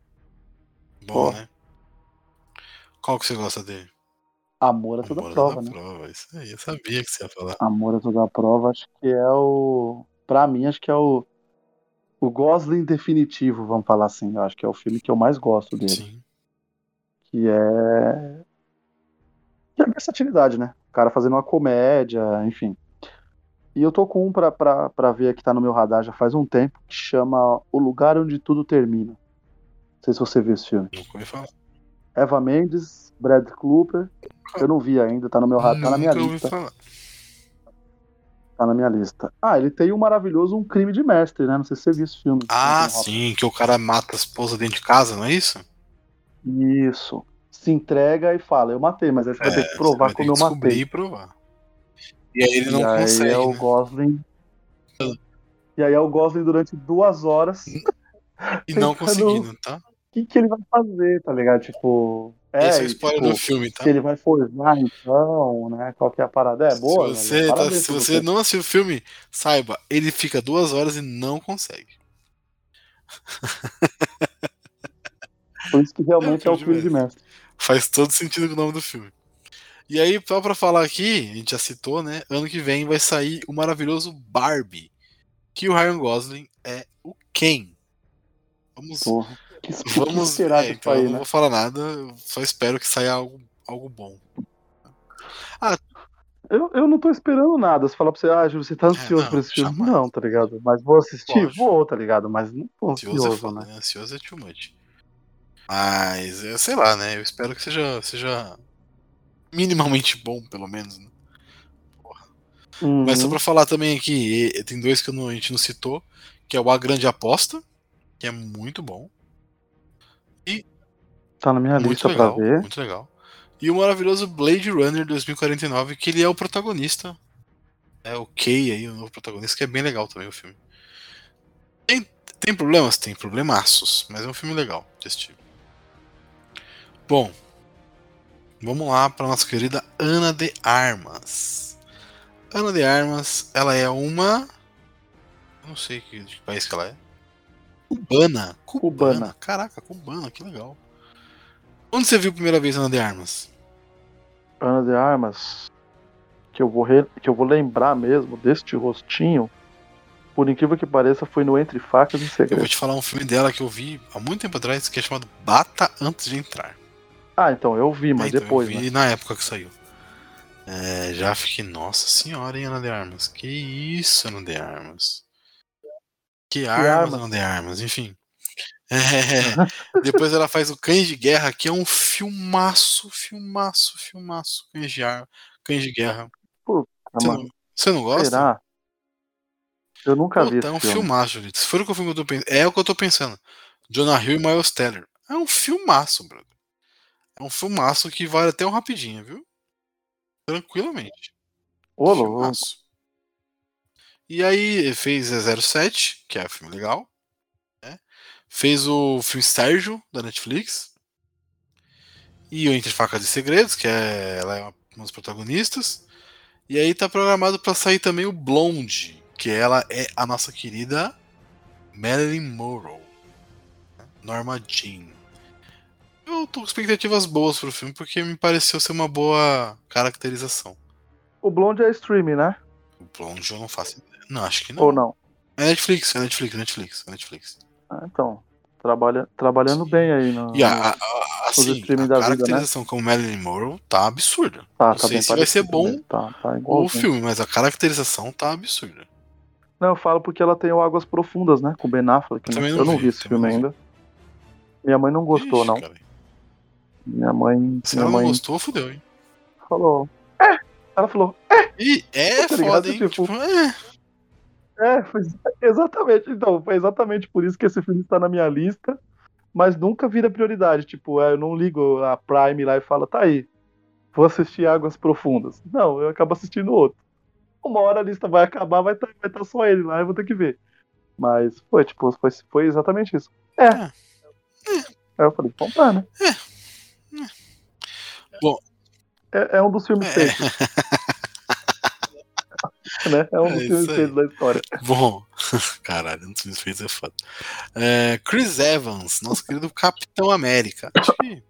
Bom, né? Qual que você gosta dele? Amor a toda Amor prova, né? Prova. Isso aí, eu sabia que você ia falar. Amor a toda prova, acho que é o. Pra mim, acho que é o. O Gosling definitivo, vamos falar assim. Eu acho que é o filme que eu mais gosto dele. Sim. Que é. Que é versatilidade, né? O cara fazendo uma comédia, enfim. E eu tô com um pra, pra, pra ver que tá no meu radar já faz um tempo, que chama O Lugar Onde Tudo Termina. Não sei se você viu esse filme. Nunca ouvi falar. Eva Mendes, Brad Cooper. Eu não vi ainda, tá no meu tá na minha lista. falar. Tá na minha lista. Ah, ele tem um maravilhoso Um Crime de Mestre, né? Não sei se você viu esse filme. Ah, sim, que o cara mata a esposa dentro de casa, não é isso? Isso. Se entrega e fala, eu matei, mas aí você vai ter que É, provar como eu matei. e provar. E aí ele não e aí consegue. é o né? Gosling. E aí é o Gosling durante duas horas. E não conseguindo, tá? Que, que ele vai fazer, tá ligado? Tipo. É, Esse é o spoiler tipo, do filme, tá? se ele vai forjar, então, né? Qual que é a parada? É boa, se você, tá- Parabéns se você não assistiu o filme, saiba, ele fica duas horas e não consegue. Por isso que realmente É é o filme filme de mestre. Faz todo sentido com o nome do filme. E aí, só pra falar aqui, a gente já citou, né? Ano que vem vai sair o maravilhoso Barbie. Que o Ryan Gosling é o Ken. Vamos, Porra. Vamos é, então eu aí, não né? vou falar nada, eu só espero que saia algo, algo bom. Eu, eu não tô esperando nada. Se falar pra você, ah, Júlio, você tá ansioso É, não, por esse filme? jamais. Não, tá ligado? Mas vou assistir? Lógico. Vou, tá ligado? Mas não tô Ansioso é ansioso, né? né? Ansioso é too much. Mas, eu sei lá, né? Eu espero que seja, seja minimamente bom, pelo menos. Né? Uhum. Mas só pra falar também aqui, tem dois que eu não- a gente não citou, que é o A Grande Aposta, que é muito bom, Tá na minha muito lista legal, pra ver. muito legal. E o maravilhoso Blade Runner 2049, que ele é o protagonista. É o Kay aí, o novo protagonista, que é bem legal também o filme. Tem, tem problemas? Tem problemaços, mas é um filme legal de assistir. Bom, vamos lá para nossa querida Ana de Armas. Ana de Armas, ela é uma. Não sei que, de que país que ela é. Cubana. Cubana. Cubana. Caraca, cubana, que legal. Onde você viu a primeira vez Ana de Armas? Ana de Armas, que eu vou re- que eu vou lembrar mesmo deste rostinho, por incrível que pareça, foi no Entre Facas e Eu vou Segredos. te falar um filme dela que eu vi há muito tempo atrás, que é chamado Bata Antes de Entrar. Ah, então eu vi, mas É, então, depois, eu vi né? na época que saiu. É, já fiquei, nossa senhora, hein, Ana de Armas. Que isso, Ana de Armas. Que, armas, armas? Ana de Armas, enfim. É, depois ela faz o Cães de Guerra, que é um filmaço, filmaço, filmaço. Cães de, ar... Cães de Guerra. Ah, Você não, você não gosta? será? Eu nunca vi Puta, é um filme. filmaço, Julito. Se for o que eu, tô pensando. É o que eu tô pensando. Jonah Hill e Miles Teller. É um filmaço, brother. É um filmaço que vale até um rapidinho, viu? Tranquilamente. Ô, louco. Filmaço. E aí fez 007, que é um filme legal. Fez o filme Sérgio, da Netflix. E o Entre Facas e Segredos, que é, ela é uma das protagonistas. E aí tá programado pra sair também o Blonde, que ela é a nossa querida Marilyn Monroe. Norma Jean. Eu tô com expectativas boas pro filme, porque me pareceu ser uma boa caracterização. O Blonde é streaming, né? O Blonde eu não faço ideia. Não, acho que não. Ou não? É Netflix, é Netflix, é Netflix, é Netflix. Ah, então. Trabalha, trabalhando bem aí no. E a, a, assim, streaming a da vida, né? caracterização como Marilyn Monroe tá absurda. Tá, não tá sei bem se vai ser bom mesmo. Tá, tá o filme, mas a caracterização tá absurda. Não, eu falo porque ela tem o Águas Profundas, né? Com o Ben Affleck. Eu né? não Eu não vi, vi esse filme não vi. ainda. Minha mãe não gostou, Ixi, não. cara. Minha mãe. Se minha ela não mãe gostou, fudeu, hein? falou. É! Ela falou, E é Tá foda, hein? Tipo, Tipo, é. É, foi exatamente. Então, foi exatamente por isso que esse filme está na minha lista, mas nunca vira prioridade. Tipo, é, eu não ligo a Prime lá e falo, tá aí, vou assistir Águas Profundas. Não, eu acabo assistindo outro. Uma hora a lista vai acabar, vai estar vai tá só ele lá, eu vou ter que ver. Mas foi, tipo, foi, foi exatamente isso. É. É. Aí eu falei, vamos lá, né? Bom. É, é um dos filmes É. feitos, né? É um É dos filmes aí. feitos da história. Bom, caralho, não sei se fez é foda. É, Chris Evans, nosso querido Capitão América. Acho que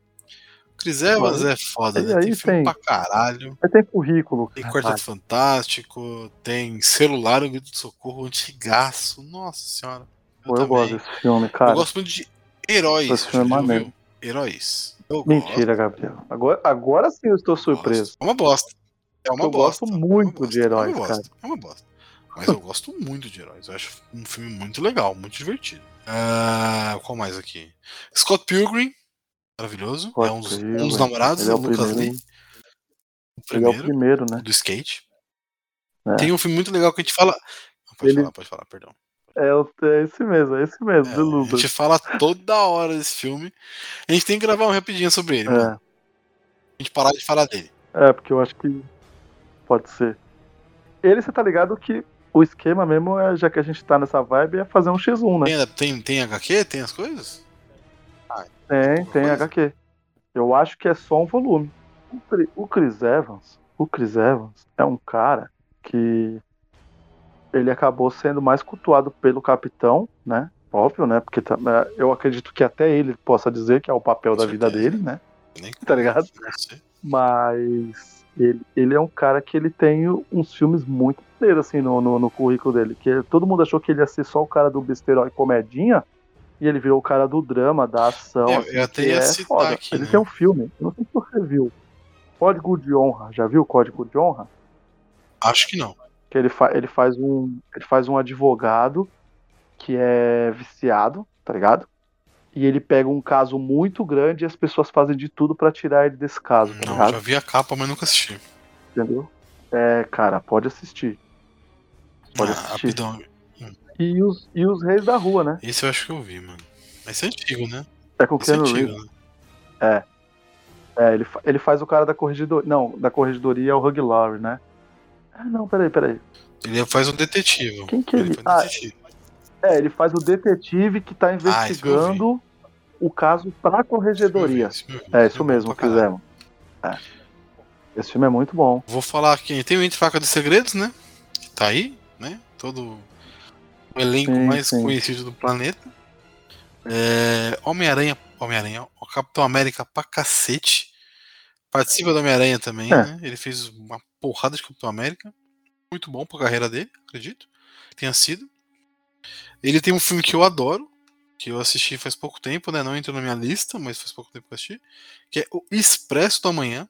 Chris Evans é foda, né? aí Tem filme tem- pra caralho. Tem currículo. Tem. Quarteto Fantástico, tem Celular, o Grito de Socorro, Antigaço. Nossa senhora. Pô, eu gosto desse filme, cara. Eu gosto muito de heróis. Esse filme é maneiro. Heróis. Eu Mentira, Gabriel. Agora, agora sim eu estou gosto. surpreso. É uma bosta. É uma Eu bosta. gosto é muito bosta, de heróis, é uma bosta, É uma bosta. Mas eu gosto muito de heróis. Eu acho um filme muito legal, muito divertido. Ah, qual mais aqui? Scott Pilgrim. Maravilhoso. Scott é um dos, um dos namorados é do o Lucas primeiro. Lee. O Ele é o primeiro, primeiro, né? do skate. É. Tem um filme muito legal que a gente fala. Pode Ele- falar, pode falar, perdão. É, é esse mesmo, é esse mesmo, É, do a Lucas. gente fala toda hora desse filme. A gente tem que gravar um rapidinho sobre ele. É, A gente parar de falar dele. é, porque eu acho que pode ser. Ele, você tá ligado que o esquema mesmo, é, já que a gente tá nessa vibe, é fazer um X1, né? Tem, tem, tem HQ? Tem as coisas? Tem, tem coisa? HQ. Eu acho que é só um volume. O Chris Evans, o Chris Evans é um cara que ele acabou sendo mais cultuado pelo capitão, né? Óbvio, né? Porque tá- é, eu acredito que até ele possa dizer que é o papel Com da vida certeza. dele, né? Nem Tá ligado? Mas ele, ele é um cara que ele tem uns filmes muito inteiros, assim, no, no, no currículo dele. Que todo mundo achou que ele ia ser só o cara do besterol e comedinha, e ele virou o cara do drama, da ação. É, assim, eu até ia é citar foda. aqui, Ele né? tem um filme, eu não sei se você viu. Código de Honra. Já viu o Código de Honra? Acho que não. Que ele, fa ele, faz um, ele faz um advogado que é viciado, tá ligado? E ele pega um caso muito grande e as pessoas fazem de tudo pra tirar ele desse caso, tá Não, ligado? já vi a capa, mas nunca assisti. Entendeu? É, cara, pode assistir. Pode Ah, assistir. rapidão. E os, e os Reis da Rua, né? Esse eu acho que eu vi, mano. Esse é antigo, né? É com o é Keanu antigo, Reeves. né? É, ele, ele faz o cara da corregedoria. Não, da corregedoria é o Hug Laurie, né? Ah, não, peraí, peraí. Ele faz um detetive. Quem que ele- faz um Ah, detetive. É, ele faz o detetive que tá Ah, investigando o caso pra corregedoria. Esse filme esse filme. É, isso mesmo, fizemos. É. Esse filme é muito bom. Vou falar aqui. Tem o Entre Faca dos Segredos, né? Que tá aí, né? Todo o elenco Sim, mais sim. conhecido do planeta. É, Homem-Aranha, Homem-Aranha, o Capitão América pra cacete. Participa do Homem-Aranha também, É. né? Ele fez uma porrada de Capitão América. Muito bom pra carreira dele, acredito. Tenha sido. Ele tem um filme que eu adoro, que eu assisti faz pouco tempo, né? Não entrou na minha lista, mas faz pouco tempo que eu assisti. Que é o Expresso do Amanhã.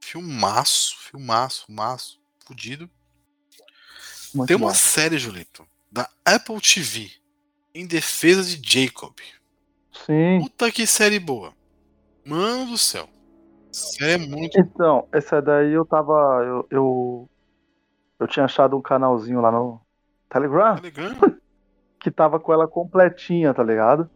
Filmaço, filmaço, filmaço, fudido. Muito Tem uma bom. série, Julito, da Apple TV, em defesa de Jacob. Sim. Puta que série boa. Mano do céu. Série é muito. Então, essa daí eu tava. Eu, eu, eu tinha achado um canalzinho lá no Telegram Telegram. que tava com ela completinha, tá ligado?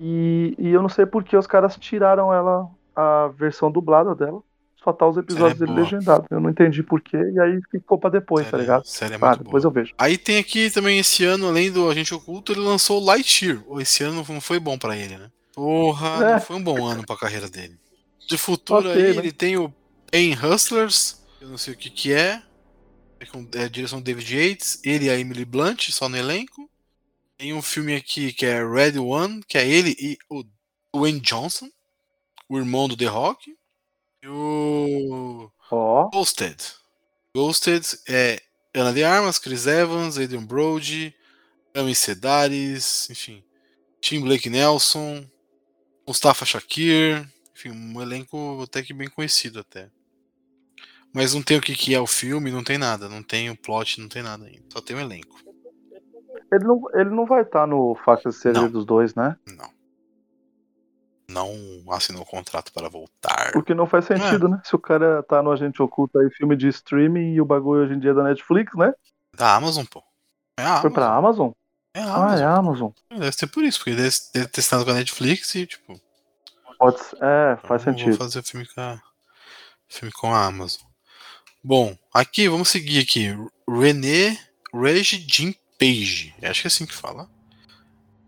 E, e eu não sei por que os caras tiraram ela, a versão dublada dela. Só tá os episódios dele legendados. Eu não entendi por quê, e aí ficou pra depois, tá Série- ligado? Série é Ah, muito depois boa. eu vejo. Aí tem aqui também esse ano, além do Agente Oculto, ele lançou o Lightyear. Esse ano não foi bom pra ele, né? Porra, É. não foi um bom ano pra carreira dele. De futuro Ok, aí, né? ele tem o Pain Hustlers, eu não sei o que que é. É com é, direção do David Yates, ele e a Emily Blunt, só no elenco. Tem um filme aqui que é Red One, que é ele e o Dwayne Johnson, o irmão do The Rock. E o Ó, Ghosted. Ghosted é Ana de Armas, Chris Evans, Adrian Brody, Amy Sedaris, enfim, Tim Blake Nelson, Mustafa Shakir, enfim, um elenco até que bem conhecido até. Mas não tem o que, que é o filme, não tem nada, não tem o plot, não tem nada ainda, só tem o elenco. Ele não, ele não vai estar no Facas e Segredos 2, né? Não. Não assinou o contrato para voltar. Porque não faz sentido, né? Se o cara tá no Agente Oculto aí, filme de streaming, e o bagulho hoje em dia é da Netflix, né? Da Amazon, pô. É a Foi Amazon. pra Amazon? É a Ah, Amazon. é Amazon. Deve ser por isso, porque deve deve ter testado com a Netflix e, tipo, Pode ser. É, faz Então, sentido. Vou fazer filme com a, filme com a Amazon. Bom, aqui, vamos seguir aqui. René Reg Jim Page. Acho que é assim que fala.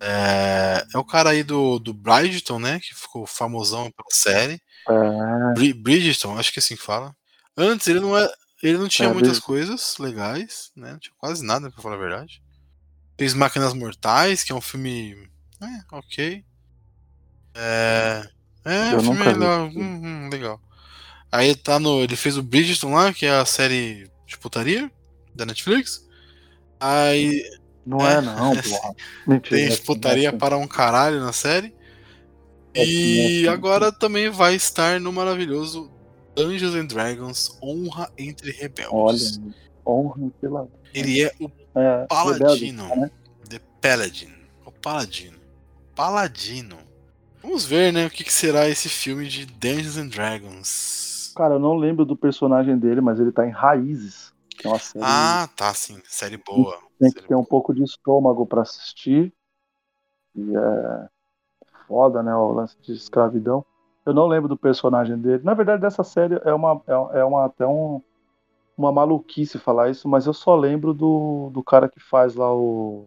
É, é o cara aí do, do Bridgerton, né? Que ficou famosão pela série. É, Bri- Bridgerton, acho que é assim que fala. Antes ele não, é, ele não tinha É, muitas coisas legais, né? Não tinha quase nada, pra falar a verdade. Fez Máquinas Mortais, que é um filme. É, ok. É. É, um filme legal. hum, hum, legal. Aí tá no. Ele fez o Bridgerton lá, que é a série de putaria da Netflix. Aí não É. é, não, porra. Mentira. tem é- putaria é assim. para um caralho na série. E agora também vai estar no maravilhoso Dungeons and Dragons Honra entre Rebeldes. Olha, honra pela. Ele é o É, Paladino. rebelde, né? The Paladin. O Paladino. Paladino. Vamos ver, né, o que, que será esse filme de Dungeons and Dragons. Cara, eu não lembro do personagem dele, mas ele tá em Raízes, que é uma série Ah, tá, sim. Série boa. tem que Série ter um pouco de estômago pra assistir. E é foda, né? O lance de escravidão. Eu não lembro do personagem dele. Na verdade, dessa série é uma, é, é uma até um, uma maluquice falar isso, mas eu só lembro do, do cara que faz lá o.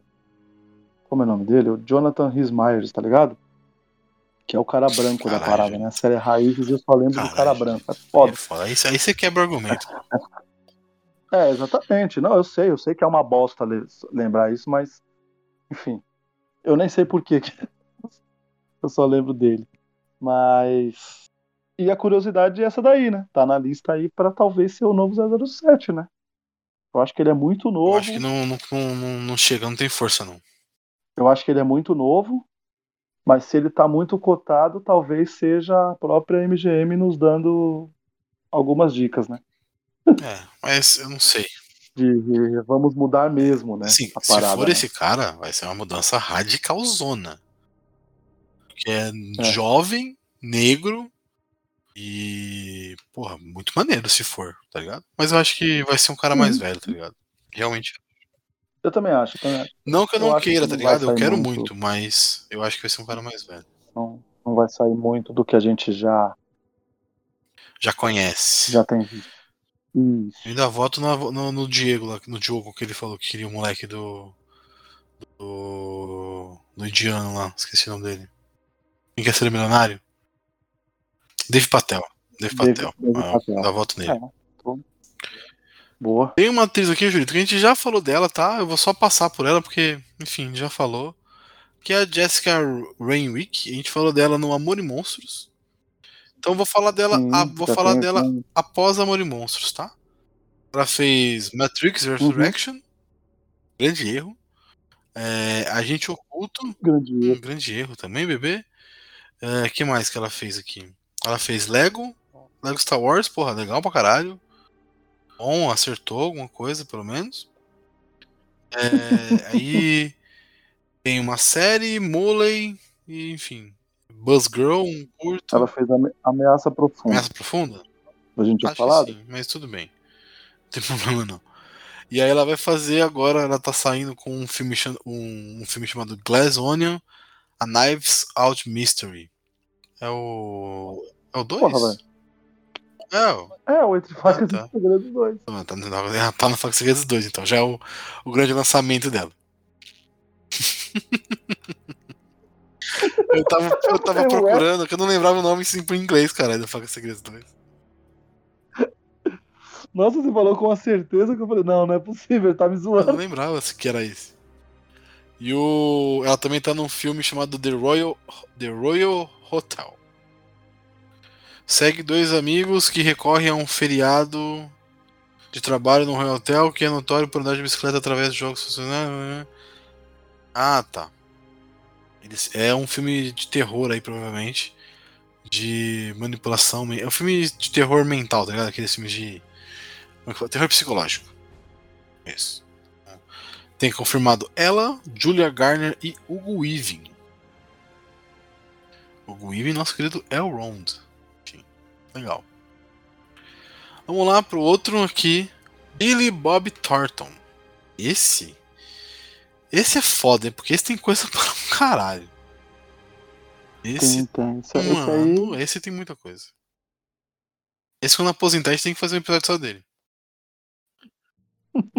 Como é o nome dele? O Jonathan Rhys tá ligado? Que é o cara branco da Caralho, parada, gente. né? A série Raízes eu só lembro do cara Caralho, branco. É É foda. foda. Aí, aí você quebra o argumento. É, exatamente. Não, eu sei, eu sei que é uma bosta le- lembrar isso, mas enfim. Eu nem sei por que eu só lembro dele. Mas e a curiosidade é essa daí, né? Tá na lista aí pra talvez ser o novo 007, né? Eu acho que ele é muito Eu novo. acho que não, não, não, não chega, não tem força, não. Eu acho que ele é muito novo, mas se ele tá muito cotado, talvez seja a própria MGM nos dando algumas dicas, né? É, mas eu não sei. De, de vamos mudar mesmo, né? A se parada, for né? esse cara, vai ser uma mudança radicalzona. Que é, jovem, negro e. Porra, muito maneiro se for, tá ligado? Mas eu acho que vai ser um cara mais Uhum. velho, tá ligado? Realmente. Eu também acho, eu também acho. Não que eu Eu não acho que queira, tá ligado? Eu quero muito. muito, mas eu acho que vai ser um cara mais velho. Não, não vai sair muito do que a gente já, Já conhece. já tem visto. Isso. Eu ainda voto no, no, no Diego, lá, no Diogo, que ele falou que queria o moleque do. Do. Do indiano lá, esqueci o nome dele. Quem quer ser milionário? Dave Patel. Dave Dave- Patel. Dave Ah, Patel. Dá voto nele. É, Boa. Tem uma atriz aqui, Julito, que a gente já falou dela, tá? Eu vou só passar por ela, porque, enfim, já falou. Que é a Jessica Rainwick. A gente falou dela no Amor e Monstros. Então vou falar dela, Sim, a- vou já falar tem- dela tem- após Amor e Monstros, tá? Ela fez Matrix Uhum. Resurrection. Grande erro. É, Agente Oculto. Grande Hum, erro. grande erro também, bebê. O que mais que ela fez aqui? Ela fez Lego. Lego Star Wars, porra, legal pra caralho. Bom, acertou alguma coisa, pelo menos. É, aí tem uma série, Moley, e, enfim. Buzz Girl, um curto. Ela fez ame- ameaça profunda. Ameaça profunda? A gente tinha Acho falado? sim, mas tudo bem. Não tem problema não. E aí ela vai fazer agora, ela tá saindo com um filme, um, um filme chamado Glass Onion, A Knives Out Mystery. É o. É o 2? Porra, velho. É, o- É, o Entre Facas tá. e Segredos 2. tá, tá, tá, tá no Fax Segredos 2, então. Já é o, o grande lançamento dela. eu tava, eu tava Ué? procurando, que eu não lembrava o nome sim em inglês, cara, do Fax Segredos 2. Nossa, você falou com uma certeza que eu falei, não, não é possível, ele tá me Eu não zoando. lembrava se que era esse. E o, ela também tá num filme chamado The Royal, The Royal Hotel. Segue dois amigos que recorrem a um feriado de trabalho no Royal Hotel que é notório por andar de bicicleta através de jogos funcionais. Ah, tá. É um filme de terror aí, provavelmente. De manipulação. É um filme de terror mental, tá ligado? Aqueles filmes de. é? Terror psicológico. Isso. Tem confirmado ela, Julia Garner e Hugo Weaving. Hugo Weaving, nosso querido Elrond. Enfim, legal. Vamos lá pro outro aqui. Billy Bob Thornton. Esse. Esse é foda, hein? porque esse tem coisa para um caralho. Esse, Tem, tem. Esse, esse mano, aí. esse tem muita coisa. Esse quando aposentar, a gente tem que fazer um episódio só dele.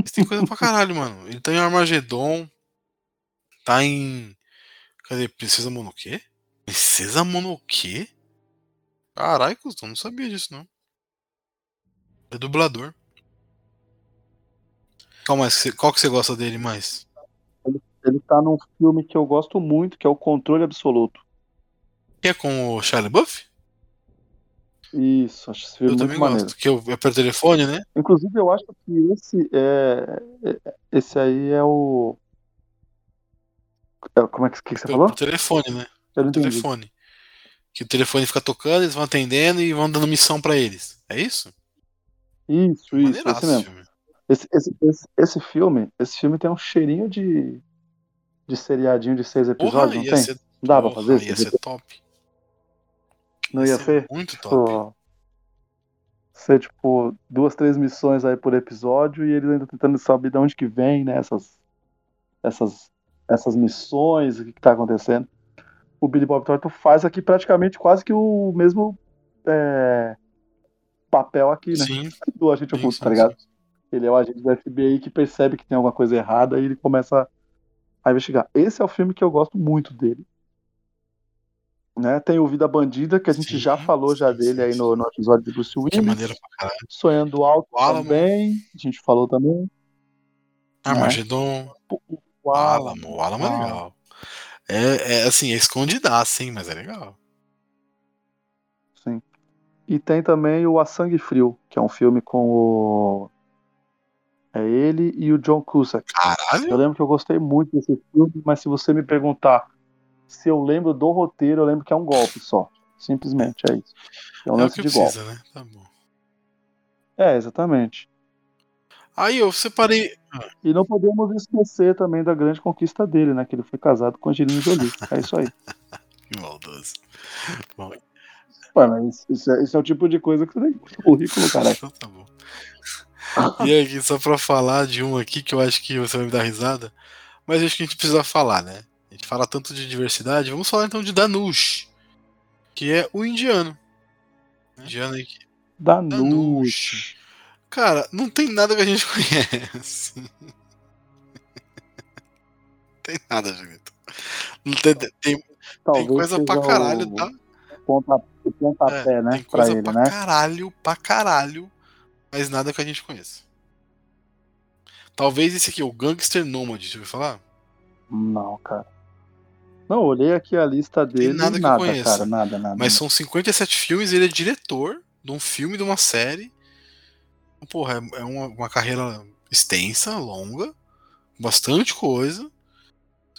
Esse tem coisa pra caralho, mano. Ele tá em Armagedon. Tá em. Cadê? Princesa Monoquê? Princesa Monoquê? Caralho, cuzão, não sabia disso, não. É dublador. Qual, mais qual que você gosta dele mais? Ele tá num filme que eu gosto muito, que é o Controle Absoluto. Que é com o Shia LaBeouf? Isso, acho esse filme Eu muito também maneiro. gosto. Que eu, é pelo telefone, né? Inclusive, eu acho que esse é. é- Esse aí é o. é- Como é que, que você Pelo, falou? pelo telefone, né? Entendi. Telefone. Que o telefone fica tocando, eles vão atendendo e vão dando missão pra eles. É isso? Isso, isso, esse esse mesmo. filme. Esse, esse, esse, esse filme, esse filme tem um cheirinho de, de seriadinho de seis Porra, episódios, não ia tem? ser, Não dá pra porra, fazer ia isso? ser top. Não ia ser? Muito top. Pô, ser tipo duas, três missões aí por episódio e eles ainda tentando saber de onde que vem, né? Essas, essas, essas missões, o que, que tá acontecendo. O Billy Bob Thornton faz aqui praticamente quase que o mesmo é, papel aqui, né? Sim, Do agente oculto, tá ligado? sim. Ele é o agente do FBI que percebe que tem alguma coisa errada e ele começa a investigar. Esse é o filme que eu gosto muito dele. Né? Tem o Vida Bandida, que a gente Sim, já falou já sim, dele sim, aí sim. no, no episódio de Bruce Que Willis. maneira pra caralho. Sonhando Alto O Alamo. também, a gente falou também. Armagedon. O O Alamo. O Alamo é Ah. legal. É, é assim, é escondidaço, hein, mas é legal. Sim. E tem também o A Sangue Frio, que é um filme com o. É ele e o John Cusack. Eu Caralho? lembro que eu gostei muito desse filme, mas se você me perguntar se eu lembro do roteiro, eu lembro que é um golpe só. Simplesmente, é isso. É um É lance que de golpe. precisa, né? Tá bom. É, exatamente. Aí eu separei. E não podemos esquecer também da grande conquista dele, né? Que ele foi casado com Angelina Jolie. É isso aí. Que maldoso. Bom, Mano, isso, isso é, isso é o tipo de coisa que você tem currículo, caralho. então tá bom. E aqui, só pra falar de um aqui que eu acho que você vai me dar risada, mas acho que a gente precisa falar, né? A gente fala tanto de diversidade, vamos falar então de Danush, que é o indiano. Indiano aí que Danush. Cara, não tem nada que a gente conhece. tem nada, Julito. Não tem, tem, tem coisa pra caralho, tá? Ponta, pontapé, É, né? tem Pra coisa ele, pra né? caralho, pra caralho, mas nada que a gente conheça. Talvez esse aqui, o Gangster Nomad, deixa eu falar? Não, cara. Não, olhei aqui a lista dele nada e que eu nada, conheça. cara. Nada, nada. Mas são 57 filmes, ele é diretor de um filme, de uma série. Porra, é, é uma, uma carreira extensa, longa, bastante coisa.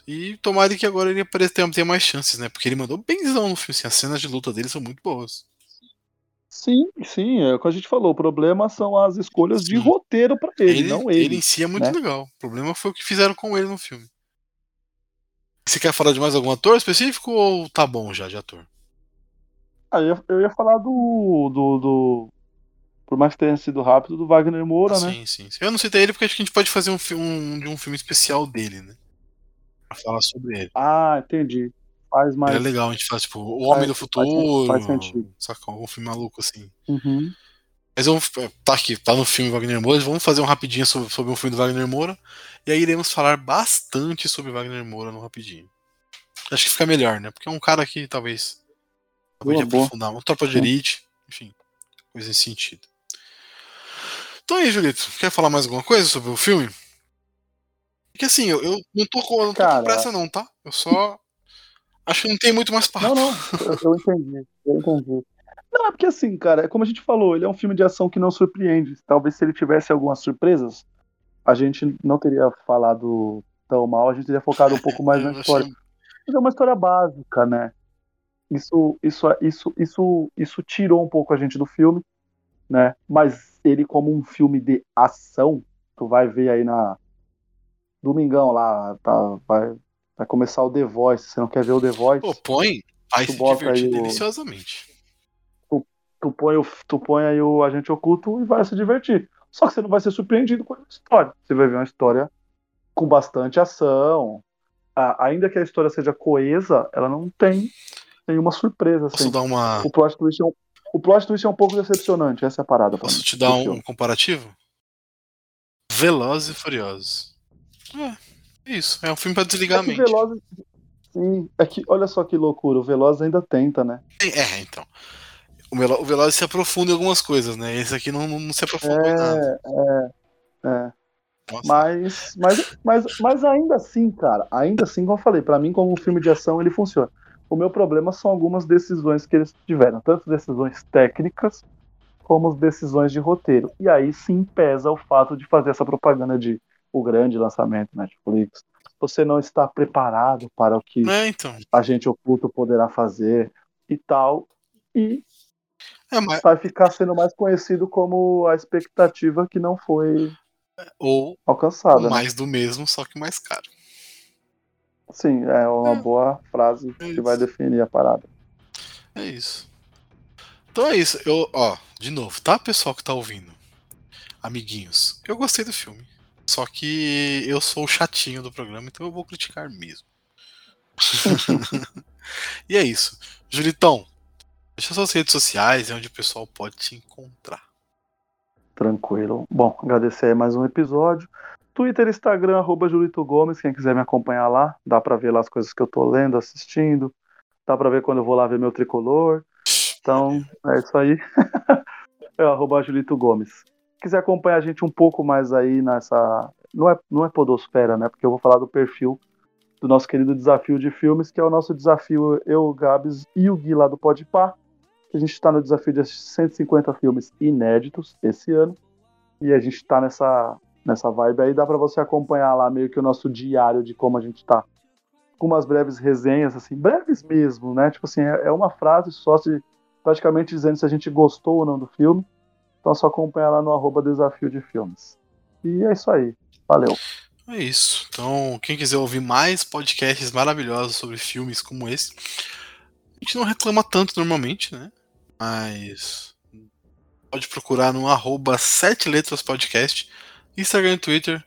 E tomara que agora ele tenha mais chances, né? Porque ele mandou benzão no filme, assim, as cenas de luta dele são muito boas. Sim, sim, é o que a gente falou. O problema são as escolhas de Sim. roteiro pra ele, Ele, não ele. em si é muito né? legal. O problema foi o que fizeram com ele no filme. Você quer falar de mais algum ator específico ou tá bom já de ator? Ah, eu, ia, eu ia falar do, do, do- Por mais que tenha sido rápido, do Wagner Moura, Ah, né? sim, sim. Eu não citei ele porque acho que a gente pode fazer um, um, de um filme especial dele, né? Pra falar sobre ele. Ah, entendi. Faz mais. É legal, a gente faz, tipo, O Homem do Faz- faz sen- Futuro. faz sentido. Saca? Algum filme maluco assim. Uhum. Mas vamos, tá aqui, tá no filme Wagner Moura. Vamos fazer um rapidinho sobre, sobre um filme do Wagner Moura. E aí iremos falar bastante sobre Wagner Moura no rapidinho. Acho que fica melhor, né? Porque é um cara que talvez. Boa. aprofundar. Uma tropa de elite. Enfim, coisa nesse sentido. Então aí, Julito, quer falar mais alguma coisa sobre o filme? Porque assim, eu, eu não tô eu não tô Cara- com pressa, não, tá? Eu só. Acho que não tem muito mais papo. Não, não, eu, eu entendi. Eu entendi. Não, é porque assim, cara, é como a gente falou, ele é um filme de ação que não surpreende. Talvez se ele tivesse algumas surpresas, a gente não teria falado tão mal, a gente teria focado um pouco mais na história. Mas é uma história básica, né? Isso, isso, isso, isso, isso tirou um pouco a gente do filme, né? Mas ele como um filme de ação, tu vai ver aí na domingão lá, tá, vai, vai começar o The Voice. Você não quer ver o The Voice? Pô, põe, vai Tu se bota divertir aí o- deliciosamente. tu põe, o, tu põe aí o agente oculto e vai se divertir. Só que você não vai ser surpreendido com a história. Você vai ver uma história com bastante ação. A- ainda que a história seja coesa, ela não tem nenhuma surpresa. Posso Assim. dar uma. O, plot twist é um, o plot twist é um pouco decepcionante, essa é a parada. Posso mim, te dar um, filme. comparativo? Velozes e Furiosos. É isso. É um filme pra desligar É a mente. Velozes. Sim, é que olha só que loucura, o Velozes ainda tenta, né? É, então. O Velo- o Velozes se aprofunda em algumas coisas, né? Esse aqui não, não se aprofundou em nada. É, é. Nossa. Mas, mas, mas, mas ainda assim, cara, ainda assim, como eu falei, pra mim, como um filme de ação, ele funciona. O meu problema são algumas decisões que eles tiveram, tanto decisões técnicas como as decisões de roteiro. E aí sim pesa o fato de fazer essa propaganda de o grande lançamento Netflix. Você não está preparado para o que É, então. a gente oculto poderá fazer. e tal. E É, mas, vai ficar sendo mais conhecido como a expectativa que não foi ou alcançada. né? mais do mesmo, só que mais caro. Sim, é uma É. boa frase É que vai definir a parada. É isso. Então é isso. Eu, ó, de novo, tá, pessoal que tá ouvindo? Amiguinhos, eu gostei do filme. Só que eu sou o chatinho do programa, então eu vou criticar mesmo. e é isso. Julitão, deixa suas redes sociais, é onde o pessoal pode te encontrar. Tranquilo. Bom, agradecer aí mais um episódio. Twitter, Instagram, arroba Julito Gomes, quem quiser me acompanhar lá, dá pra ver lá as coisas que eu tô lendo, assistindo, dá pra ver quando eu vou lá ver meu tricolor. Então, é isso aí. é o arroba Julito Gomes. Se quiser acompanhar a gente um pouco mais aí nessa. Não é, não é Podosfera, né? Porque eu vou falar do perfil do nosso querido desafio de filmes, que é o nosso desafio, eu, o Gabs e o Gui lá do Podpah. A gente está no desafio de assistir 150 filmes inéditos esse ano. E a gente está nessa, nessa vibe aí. Dá para você acompanhar lá meio que o nosso diário de como a gente tá. Com umas breves resenhas, assim, breves mesmo, né? Tipo assim, é é uma frase só se praticamente dizendo se a gente gostou ou não do filme. Então é só acompanhar lá no arroba desafio de filmes. E é isso aí. Valeu. É isso. Então, quem quiser ouvir mais podcasts maravilhosos sobre filmes como esse, a gente não reclama tanto normalmente, né? Mas pode procurar no arroba 7 letras podcast, Instagram e Twitter,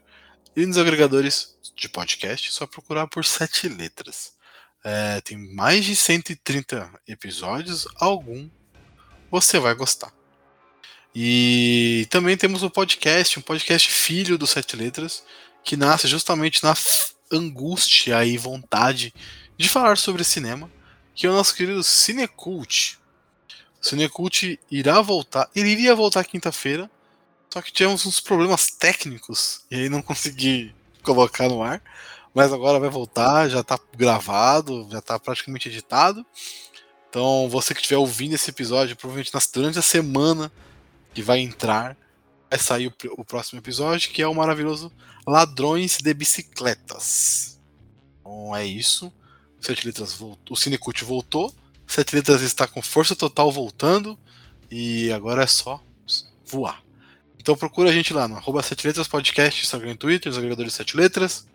e nos agregadores de podcast, só procurar por 7 letras. É, tem mais de 130 episódios, algum você vai gostar. E também temos o podcast, um podcast filho do Sete Letras, que nasce justamente na angústia e vontade de falar sobre cinema, que é o nosso querido Cinecult. O Cinecult irá voltar, ele iria voltar quinta-feira, só que tivemos uns problemas técnicos e aí não consegui colocar no ar, mas agora vai voltar, já tá gravado, já tá praticamente editado. Então, você que estiver ouvindo esse episódio, provavelmente durante a semana que vai entrar, vai sair o, o próximo episódio, que é o maravilhoso Ladrões de Bicicletas. Então é isso. Sete Letras voltou. O Cinecult voltou. Sete Letras está com força total voltando. E agora é só voar. Então procura a gente lá no arroba Sete Letras Podcast, Instagram e Twitter, os agregadores Sete Letras.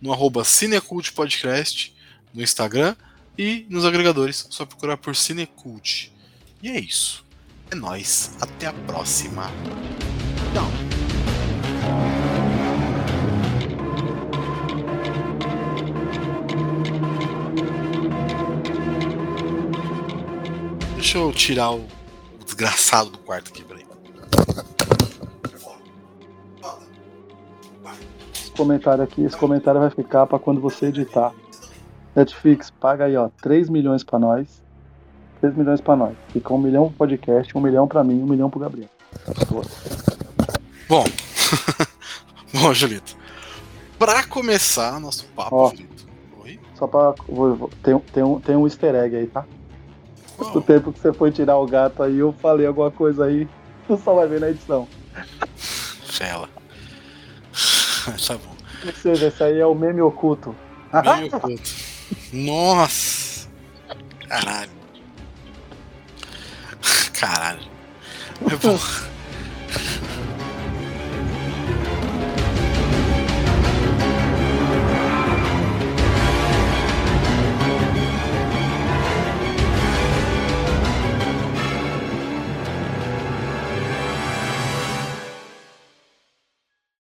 No arroba Cinecult Podcast no Instagram. E nos agregadores, só procurar por Cinecult. E é isso. É nóis. Até a próxima. Tchau. Deixa eu tirar o, o desgraçado do quarto aqui, peraí. Esse comentário aqui, esse comentário vai ficar pra quando você editar. Netflix, paga aí, ó, 3 milhões pra nós. 3 milhões pra nós. Fica um milhão pro podcast, um milhão pra mim, um milhão pro Gabriel. Bom, bom, Julito. Pra começar nosso papo, Ó. Julito. Oi? Só pra. vou- vou- tem, um- tem, um, tem um easter egg aí, tá? Qual? tempo que você foi tirar o gato aí, eu falei alguma coisa aí. Tu só vai ver na edição. Fela. tá bom. Ou seja, esse aí é o meme oculto. Meio oculto. Nossa! Caralho. Caralho. É bom.